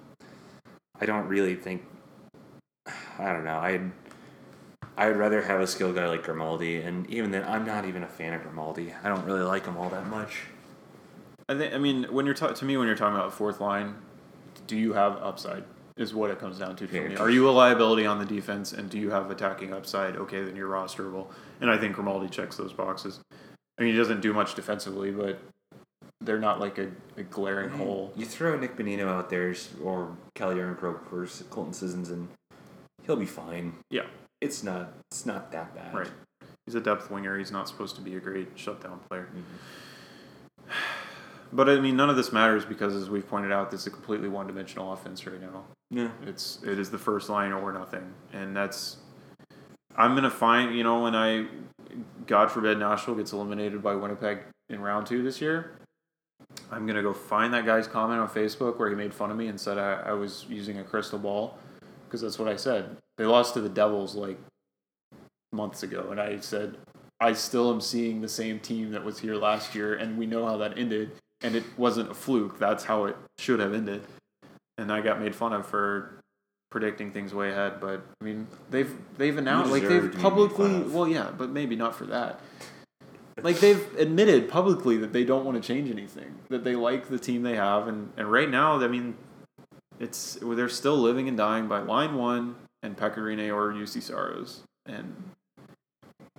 I don't really think. I don't know. I'd I'd rather have a skill guy like Grimaldi, and even then, I'm not even a fan of Grimaldi. I don't really like him all that much. I think. I mean, when you're ta- to me, when you're talking about fourth line, do you have upside? Is what it comes down to for Yeah, me. Are you a liability on the defense, and do you have attacking upside? Okay, then you're rosterable. And I think Grimaldi checks those boxes. I mean, he doesn't do much defensively, but they're not like a, a glaring hole. You throw Nick Bonino out there, or Kelly Jarnkrok for Colton Sissons, and he'll be fine. Yeah, It's not. It's not that bad. right. He's a depth winger. He's not supposed to be a great shutdown player. Mhm. But I mean, none of this matters because, as we've pointed out, this is a completely one-dimensional offense right now. Yeah. It's it is the first line or nothing, and that's. I'm gonna find you know when I, God forbid Nashville gets eliminated by Winnipeg in round two this year. I'm gonna go find that guy's comment on Facebook where he made fun of me and said I, I was using a crystal ball, because that's what I said. They lost to the Devils like months ago, and I said I still am seeing the same team that was here last year, and we know how that ended, and it wasn't a fluke. That's how it should have ended and I got made fun of for predicting things way ahead. But I mean, they've they've announced like they've to be made publicly. Well, yeah, but maybe not for that. Like they've admitted publicly that they don't want to change anything. That they like the team they have, and and right now, I mean, it's they're still living and dying by line one and Pekka Rinne or Juuse Saros. And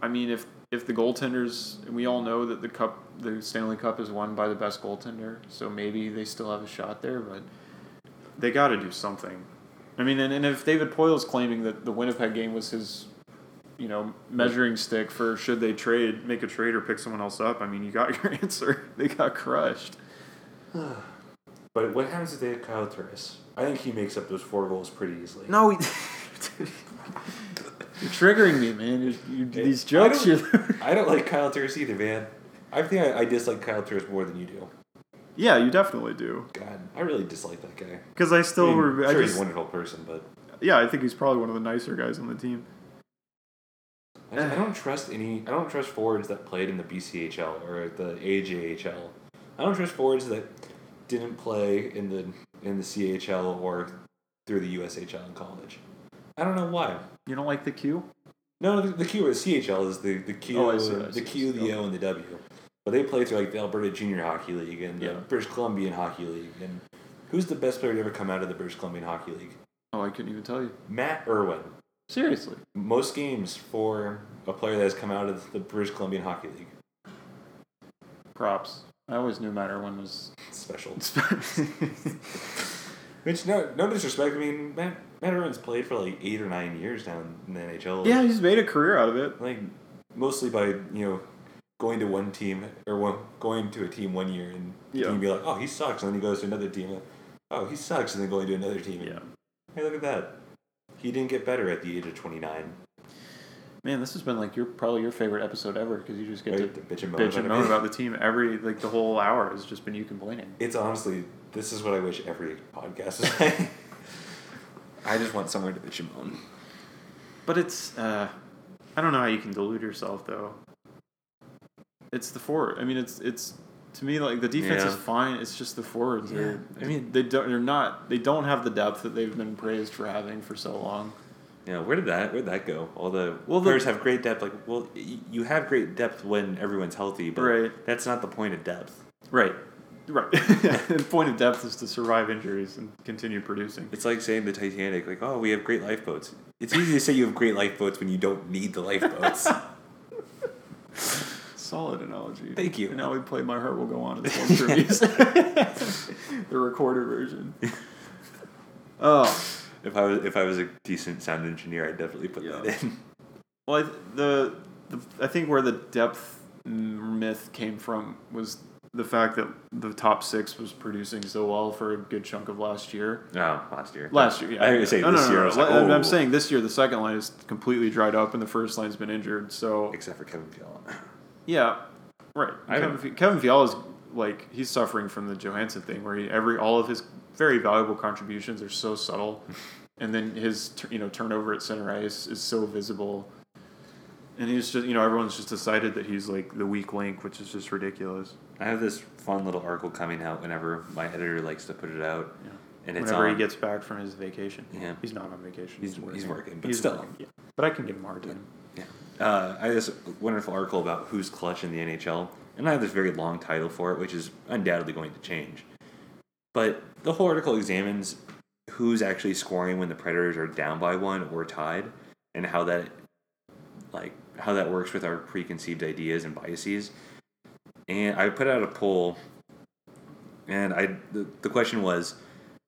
I mean, if if the goaltenders, we all know that the cup, the Stanley Cup is won by the best goaltender, so maybe they still have a shot there, but they got to do something. I mean, and, and if David Poile's claiming that the Winnipeg game was his, you know, measuring stick for should they trade, make a trade or pick someone else up, I mean, you got your answer. They got crushed. But what happens if they have Kyle Turris? I think he makes up those four goals pretty easily. No, we, you're triggering me, man. You, you, these I jokes, don't- I don't like Kyle Turris either, man. I think I, I dislike Kyle Turris more than you do. Yeah, you definitely do. God, I really dislike that guy. Because I still, I mean, re- I sure, he's a wonderful person, but yeah, I think he's probably one of the nicer guys on the team. I, just- I uh-huh. don't trust any. I don't trust forwards that played in the BCHL or the AJHL. I don't trust forwards that didn't play in the in the CHL or through the USHL in college. I don't know why. You don't like the Q? No, the, the Q The CHL is the the Q, Oh, I see, I the Q, the. O, and the W. But they play through like the Alberta Junior Hockey League and the Yeah. British Columbian Hockey League. And who's the best player to ever come out of the British Columbian Hockey League? Oh, I couldn't even tell you. Matt Irwin. Seriously. Most games for a player that has come out of the British Columbian Hockey League. Props. I always knew Matt Irwin was. Special. Which no no disrespect. I mean, Matt Matt Irwin's played for like eight or nine years down in the NHL. yeah, he's made a career out of it. like mostly by you know going to one team or one, going to a team one year and Yeah. team be like, oh, he sucks, and then he goes to another team. Like, oh, he sucks, and then going to another team. Yeah. Hey, look at that. He didn't get better at the age of twenty nine. Man, this has been like your probably your favorite episode ever because you just get Right? to bitch and moan bitch and about moan about the team every like the whole hour has just been you complaining. It's honestly, this is what I wish every podcast was like. I just want somewhere to bitch and moan. But it's uh, I don't know how you can delude yourself though. It's the forward. I mean, it's it's to me like the defense is fine. It's just the forwards. Yeah, They're, I mean- they don't. They're not. They don't have the depth that they've been praised for having for so long. Yeah, where did that where did that go? All the Well, players have great depth. Like, well, y- you have great depth when everyone's healthy, but Right. that's not the point of depth. Right. Right. the point of depth is to survive injuries and continue producing. It's like saying the Titanic, like, oh, we have great lifeboats. It's easy to say you have great lifeboats when you don't need the lifeboats. Solid analogy. Thank you. And now we play My Heart Will Go On as one tributes. the recorded version. Oh. if I was if I was a decent sound engineer, I'd definitely put Yeah. that in. Well, I, th- the, the I think where the depth myth came from was the fact that the top six was producing so well for a good chunk of last year. Oh, last year. Last year, yeah. I was gonna say no, this no, no, year. no. I was like, I'm- oh. I'm saying this year the second line is completely dried up and the first line's been injured. So except for Kevin Fiala. Yeah, right. I Kevin, Kevin Fiala's like he's suffering from the Johansen thing where he, every all of his very valuable contributions are so subtle, and then his you know turnover at center ice is so visible. And he's just, you know, everyone's just decided that he's like the weak link, which is just ridiculous. I have this fun little article coming out whenever my editor likes to put it out, Yeah. and it's Whenever on, he gets back from his vacation. Yeah. He's not on vacation. He's- he's working, but He's still. working, yeah. But I can give him a hard time. Yeah. Uh, I have this wonderful article about who's clutch in the NHL, and I have this very long title for it, which is undoubtedly going to change. But the whole article examines who's actually scoring when the Predators are down by one or tied, and how that, like, how that works with our preconceived ideas and biases. And I put out a poll, and I the, the question was,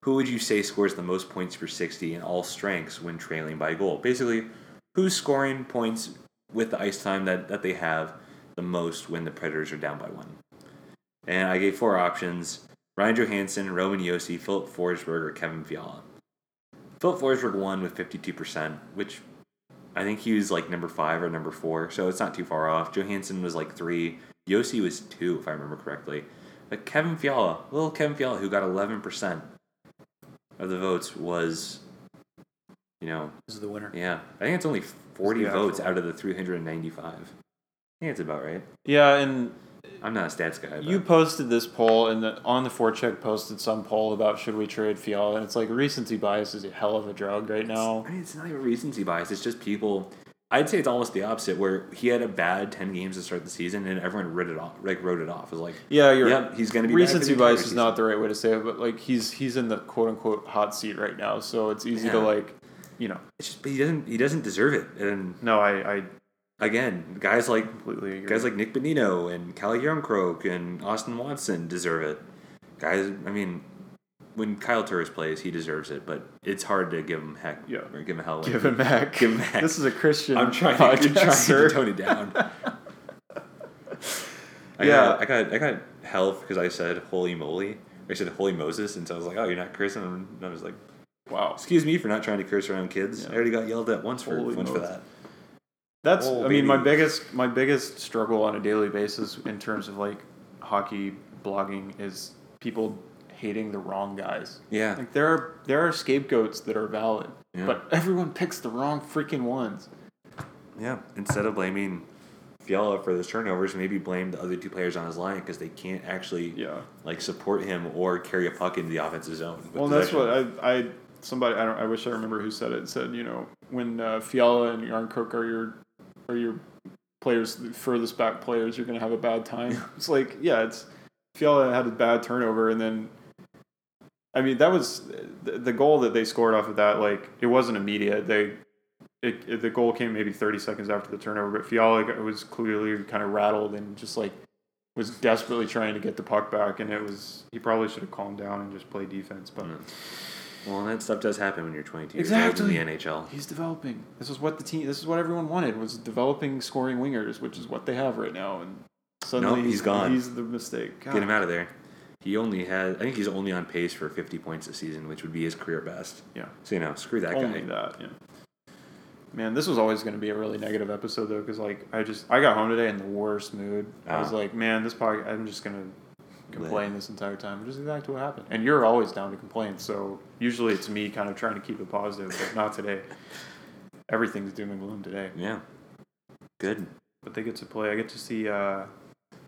who would you say scores the most points per sixty in all strengths when trailing by goal? Basically, who's scoring points with the ice time that, that they have the most when the Predators are down by one. And I gave four options Ryan Johansen, Roman Josi, Filip Forsberg, or Kevin Fiala. Filip Forsberg won with 52%, which I think he was like number five or number four, so it's not too far off. Johansen was like three. Josi was two, if I remember correctly. But Kevin Fiala, little Kevin Fiala, who got 11% of the votes, was, you know, This is the winner. yeah, I think it's only 40 the votes out of the 395. I think it's about right. Yeah, and I'm not a stats guy. But you posted this poll, and the, on the forecheck posted some poll about should we trade Fiala, and it's like recency bias is a hell of a drug right now. I mean, it's not even recency bias. It's just people. I'd say it's almost the opposite, where he had a bad 10 games to start the season, and everyone wrote it off. Like wrote it off. It was like, Yeah, you're Yep, he's gonna be recency bias is season. not the right way to say it, but like he's he's in the quote unquote hot seat right now, so it's easy to like, you know. it's just, but he doesn't. He doesn't deserve it. And No, I I again, guys like completely agree. guys like Nick Bonino and Cali Jarnkrok and Austin Watson deserve it. Guys, I mean, when Kyle Turris plays, he deserves it. But it's hard to give him heck. Yeah. or give him hell. give him back. Give him back. This is a Christian. I'm trying, podcast, to, trying sir. to tone it down. I Yeah. got, I got, I got hell because I said "Holy moly!" I said "Holy Moses," and so I was like, "Oh, you're not Christian. and I was like, Wow, "Excuse me for not trying to curse around kids. Yeah. I already got yelled at once for once for that." that's. Oh, I mean, my biggest my biggest struggle on a daily basis in terms of like hockey blogging is people hating the wrong guys. Yeah. Like there are there are scapegoats that are valid, Yeah. but everyone picks the wrong freaking ones. Yeah. Instead of blaming Fiala for those turnovers, maybe blame the other two players on his line because they can't actually Yeah. like support him or carry a puck into the offensive zone. Well, that's what I I somebody I don't I wish I remember who said it. Said you know when uh, Fiala and Jarnkrok are your are your players the furthest back players, you're gonna have a bad time. it's like yeah, it's Fiala had a bad turnover and then. I mean that was the, the goal that they scored off of that. Like it wasn't immediate. They it, it- the goal came maybe 30 seconds after the turnover, but Fiala was clearly kind of rattled and just like was desperately trying to get the puck back, and it was he probably should have calmed down and just played defense. But Mm. Well, that stuff does happen when you're 22 years Exactly. old in the NHL. he's developing. This is what the team. This is what everyone wanted was developing scoring wingers, which is what they have right now. And suddenly he's gone. He's the mistake. God. Get him out of there. He only had, I think he's only on pace for 50 points this season, which would be his career best. Yeah. So, you know, screw that Only guy. that. Yeah. Man, this was always going to be a really negative episode though, because like I just I got home today in the worst mood. I was Ah. like, man, this podcast. I'm just gonna complain this entire time, which is exactly what happened. And you're always down to complain, so usually it's me kind of trying to keep it positive, but not today. Everything's doom and gloom today. Yeah. Good. But they get to play. I get to see. uh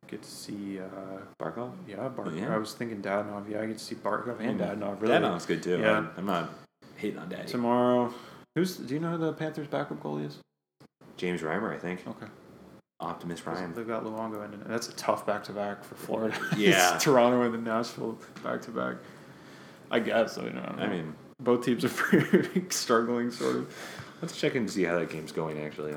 Get to see. uh Barkov? Yeah, Barkov. yeah. I was thinking Dadonov. Yeah, I get to see Barkov and. Dadonov. Really. Dadonov's good too. Yeah. I'm, I'm not hating on Daddy. Tomorrow. Who's? Do you know who the Panthers' backup goalie is? James Reimer, I think. Okay. Optimus Prime. They've got Luongo in it. That's a tough back to back for Florida. Yeah. Toronto and then Nashville back to back. I guess. I, don't know. I mean, both teams are pretty struggling, sort of. let's check in to see how that game's going, actually.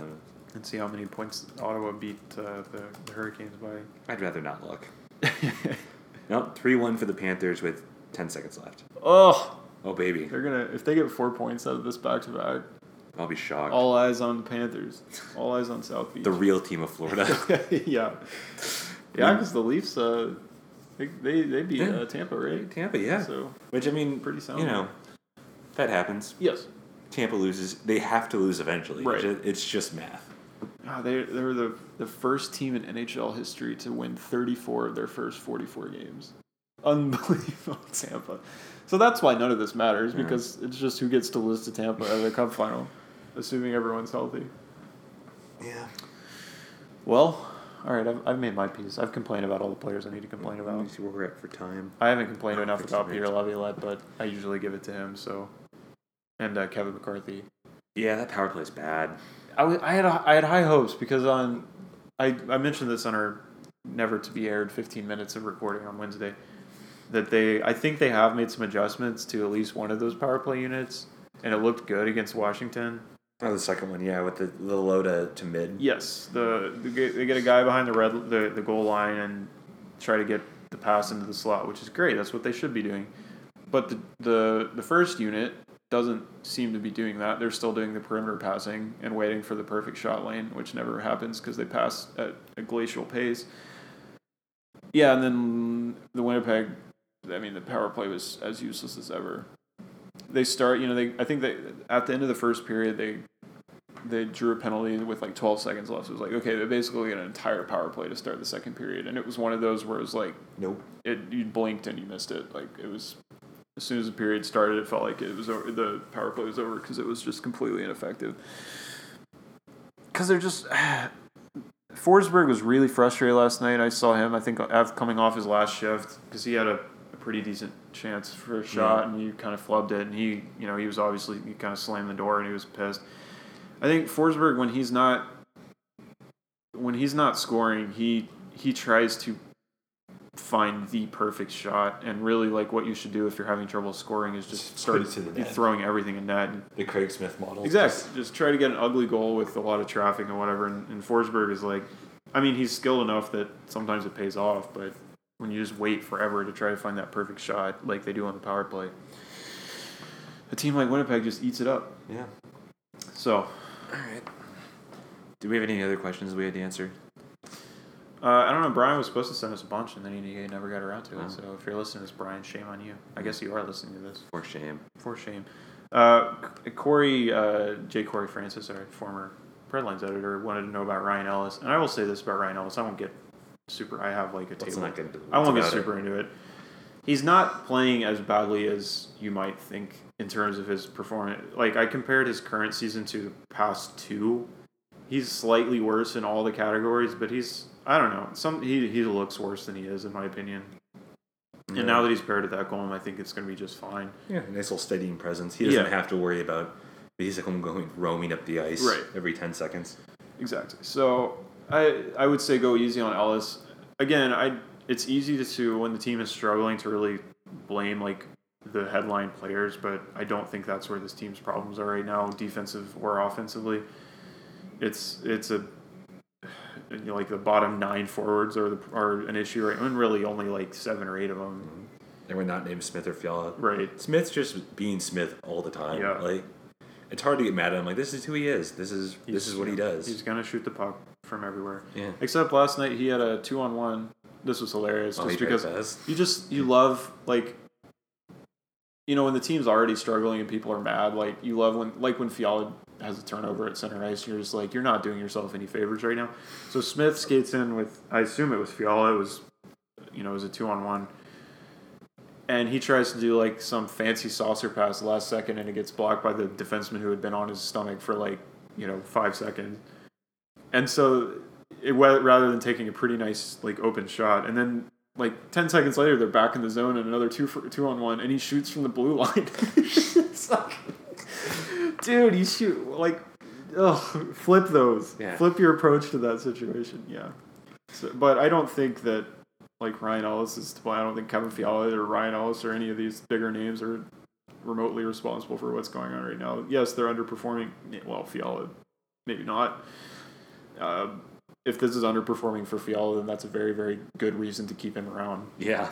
And see how many points Ottawa beat uh, the, the Hurricanes by. I'd rather not look. Nope, 3 1 for the Panthers with 10 seconds left. oh, Oh, baby. they're gonna if they get four points out of this back to back. I'll be shocked. All eyes on the Panthers. All eyes on South Beach. the real team of Florida. yeah, yeah, because the Leafs, uh, they they, they beat Yeah. uh, Tampa, right? Tampa, yeah. So Which, I mean, pretty sound. you know, that happens. Yes. Tampa loses. They have to lose eventually. Right. It's ju- It's just math. Ah, they they were the the first team in NHL history to win 34 of their first 44 games. Unbelievable, Tampa. So that's why none of this matters Yeah. because it's just who gets to lose to Tampa at the Cup final, assuming everyone's healthy. Yeah. Well, all right, I've, I've made my piece. I've complained about all the players I need to complain Let about. me see where we're at for time. I haven't complained enough about it. Peter Laviolette, but I usually give it to him. So, and uh, Kevin McCarthy. Yeah, that power play is bad. I, w- I had a, I had high hopes because on I I mentioned this on our never to be aired 15 minutes of recording on Wednesday that they I think they have made some adjustments to at least one of those power play units and it looked good against Washington. Oh, the second one, yeah, with the, the low to, to mid. Yes, the, the they get a guy behind the red the, the goal line and try to get the pass into the slot, which is great. That's what they should be doing. But the the, the first unit doesn't seem to be doing that. They're still doing the perimeter passing and waiting for the perfect shot lane, which never happens because they pass at a glacial pace. Yeah, and then the Winnipeg, I mean, the power play was as useless as ever. They start, you know, they I think they at the end of the first period they they drew a penalty with like 12 seconds left. It was like, okay, they basically get an entire power play to start the second period, and it was one of those where it was like Nope. it you blinked and you missed it. Like it was as soon as the period started, it felt like it was over. The power play was over because it was just completely ineffective. Because they're just. Forsberg was really frustrated last night. I saw him. I think uh, af- coming off his last shift because he had a pretty decent chance for a shot and he kind of flubbed it. And he, you know, he was obviously he kind of slammed the door and he was pissed. I think Forsberg when he's not when he's not scoring, he he tries to find the perfect shot. And really, like what you should do if you're having trouble scoring is just start to the net. throwing everything in net. And The Craig Smith model. Exactly. Just try to get an ugly goal with a lot of traffic and whatever. And, and Forsberg is like, I mean, he's skilled enough that sometimes it pays off, but when you just wait forever to try to find that perfect shot, like they do on the power play, a team like Winnipeg just eats it up. Yeah. So, All right. Do we have any other questions we had to answer? uh, I don't know. Brian was supposed to send us a bunch, and then he, never got around to it. Oh. So, if you're listening to this, Brian, shame on you. I guess you are listening to this. For shame. For shame. Uh, Corey, uh, J. Corey Francis, our former Predlines editor, wanted to know about Ryan Ellis. And I will say this about Ryan Ellis. I won't get super, I have like a Let's table. not get into I won't get super into it. he's not playing as badly as you might think in terms of his performance. Like I compared his current season to the past two. He's slightly worse in all the categories, but he's I don't know. Some he he looks worse than he is in my opinion. Yeah. And now that he's paired at that goal, I think it's going to be just fine. Yeah, nice little steadying presence. He doesn't Yeah. have to worry about basically going roaming up the ice Right. every ten seconds. Exactly. So I I would say go easy on Ellis. Again, I it's easy to, to when the team is struggling to really blame like the headline players, but I don't think that's where this team's problems are right now, defensive or offensively. It's it's a you know, like the bottom nine forwards are the, are an issue right, and really only like seven or eight of them. Mm-hmm. And we're not named Smith or Fiala. Right. Smith's just being Smith all the time. Yeah. Like it's hard to get mad at him. Like this is who he is. This is this is what he does. He's gonna shoot the puck from everywhere. yeah. Except last night he had a two on one. This was hilarious Oh, just because you just you love like you know when the team's already struggling and people are mad like you love when like when Fiala has a turnover at center ice you're just like you're not doing yourself any favors right now so Smith skates in with I assume it was Fiala it was you know it was a two on one and he tries to do like some fancy saucer pass last second and it gets blocked by the defenseman who had been on his stomach for like you know five seconds and so it rather than taking a pretty nice like open shot and then like 10 seconds later they're back in the zone and another two for two on one and he shoots from the blue line. It's like, dude you shoot like ugh, flip those. Yeah. flip your approach to that situation yeah. So, but i don't think that like ryan ellis is to blame i don't think kevin fiala or ryan ellis or any of these bigger names are remotely responsible for what's going on right now. Yes they're underperforming well fiala maybe not uh, if this is underperforming for Fiala, then that's a very, very good reason to keep him around. Yeah.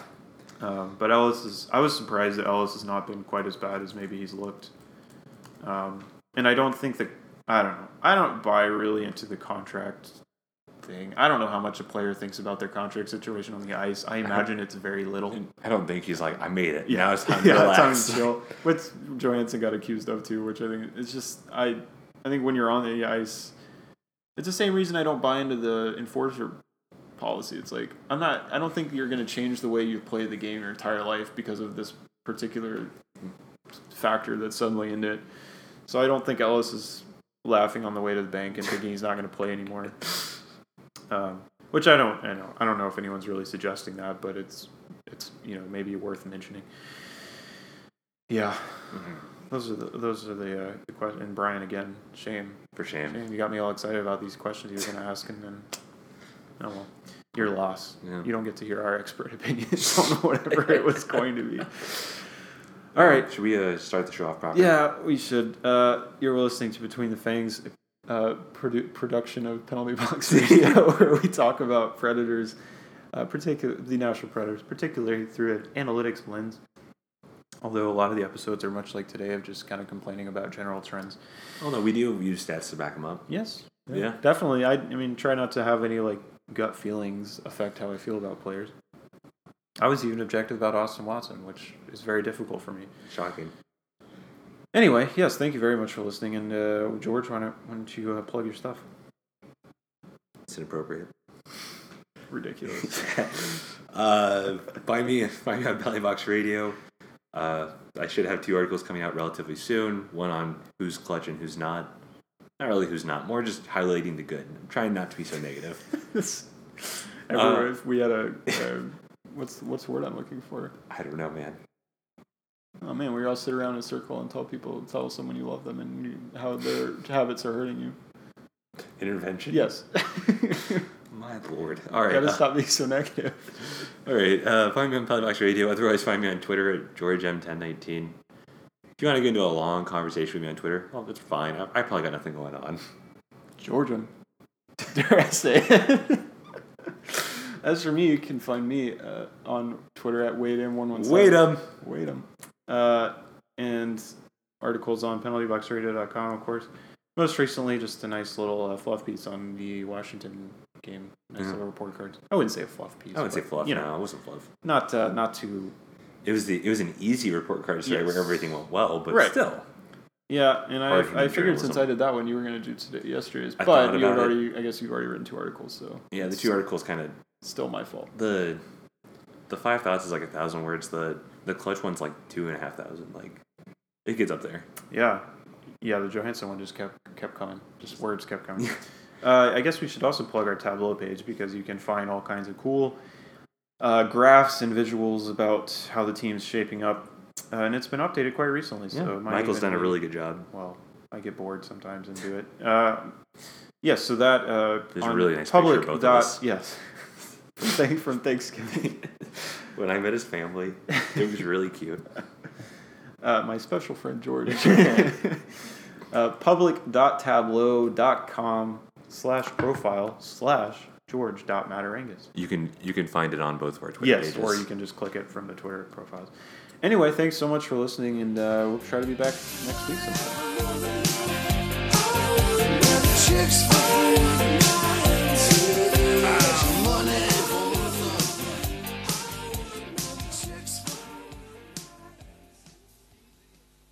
Um, but Ellis is, I was surprised that Ellis has not been quite as bad as maybe he's looked. Um, and I don't think that, I don't know, I don't buy really into the contract thing. I don't know how much a player thinks about their contract situation on the ice. I imagine it's very little. I don't think he's like, I made it. Yeah. Now it's time to yeah, relax. time to chill. Which Johansen got accused of too, which I think it's just I I think when you're on the ice, it's the same reason I don't buy into the enforcer policy. It's like I'm not I don't think you're gonna change the way you play the game your entire life because of this particular factor that's suddenly in it. So I don't think Ellis is laughing on the way to the bank and thinking he's not gonna play anymore. Um, which I don't I know I don't know if anyone's really suggesting that, but it's it's you know maybe worth mentioning. Yeah, Mhm. Those are the those are the uh, the question. And Brian again, shame, For shame. shame. You got me all excited about these questions you were going to ask, and then oh well, your loss. Yeah. You don't get to hear our expert opinions on whatever it was going to be. All right. Should we uh, start the show off properly? Yeah, we should. Uh, you're listening to Between the Fangs, uh, produ- production of Penalty Box Radio, where we talk about predators, uh, particular the Nashville predators, particularly through an analytics lens. Although a lot of the episodes are much like today of just kind of complaining about general trends. Oh no, we do use stats to back them up. Yes. Yeah. Definitely. I, I mean, try not to have any like gut feelings affect how I feel about players. I was even objective about Austin Watson, which is very difficult for me. Shocking. Anyway, yes, thank you very much for listening. And uh, George, why don't, why don't you uh, plug your stuff? It's inappropriate. Ridiculous. uh, find me, find me on Penalty Box Radio. Uh, I should have two articles coming out relatively soon. One on who's clutch and who's not. Not really who's not. More just highlighting the good. I'm trying not to be so negative. Everywhere, Uh, if we had a, a what's what's the word I'm looking for? I don't know, man. Oh man, we all sit around in a circle and tell people, tell someone you love them and you, how their habits are hurting you. Intervention. Yes. My lord. All right. Gotta uh, stop being so negative. all right. Uh, find me on Penalty Box Radio. Otherwise, find me on Twitter at GeorgeM1019. If you want to get into a long conversation with me on Twitter, well, that's fine. I, I probably got nothing going on. Georgian. Dare I say it? As for me, you can find me uh, on Twitter at WadeM117. Wait um. Wait 'em. Uh, and articles on penaltyboxradio.com, of course. Most recently, just a nice little uh, fluff piece on the Washington game. Nice Yeah. little report cards. I wouldn't say a fluff piece. I wouldn't say fluff. You no, know, it wasn't fluff. not uh, not too. It was the it was an easy report card story Yes. where everything went well, but Right. still. Yeah, and I, I figured since. I did that one, you were going to do today yesterday's. I But you had it. already, I guess you've already written two articles, so Yeah, the two articles kind of still my fault. the the five thoughts is like a thousand words. The the clutch one's like two and a half thousand. Like it gets up there. Yeah, yeah. The Johansen one just kept kept coming. Just words kept coming. uh, I guess we should also plug our Tableau page because you can find all kinds of cool uh, graphs and visuals about how the team's shaping up, uh, and it's been updated quite recently. So it Michael's done a really good job. well. I get bored sometimes and do it. Uh, yes, so that uh, There's on really nice picture of public both of dot us. yes, Thank from Thanksgiving. When I met his family, it was really cute. Uh, my special friend George. uh, public.tableau.com slash profile slash George dot george.matterangus. You can you can find it on both of our Twitter Yes, pages. or you can just click it from the Twitter profiles. Anyway, thanks so much for listening, and uh, we'll try to be back next week sometime. Chicks for free.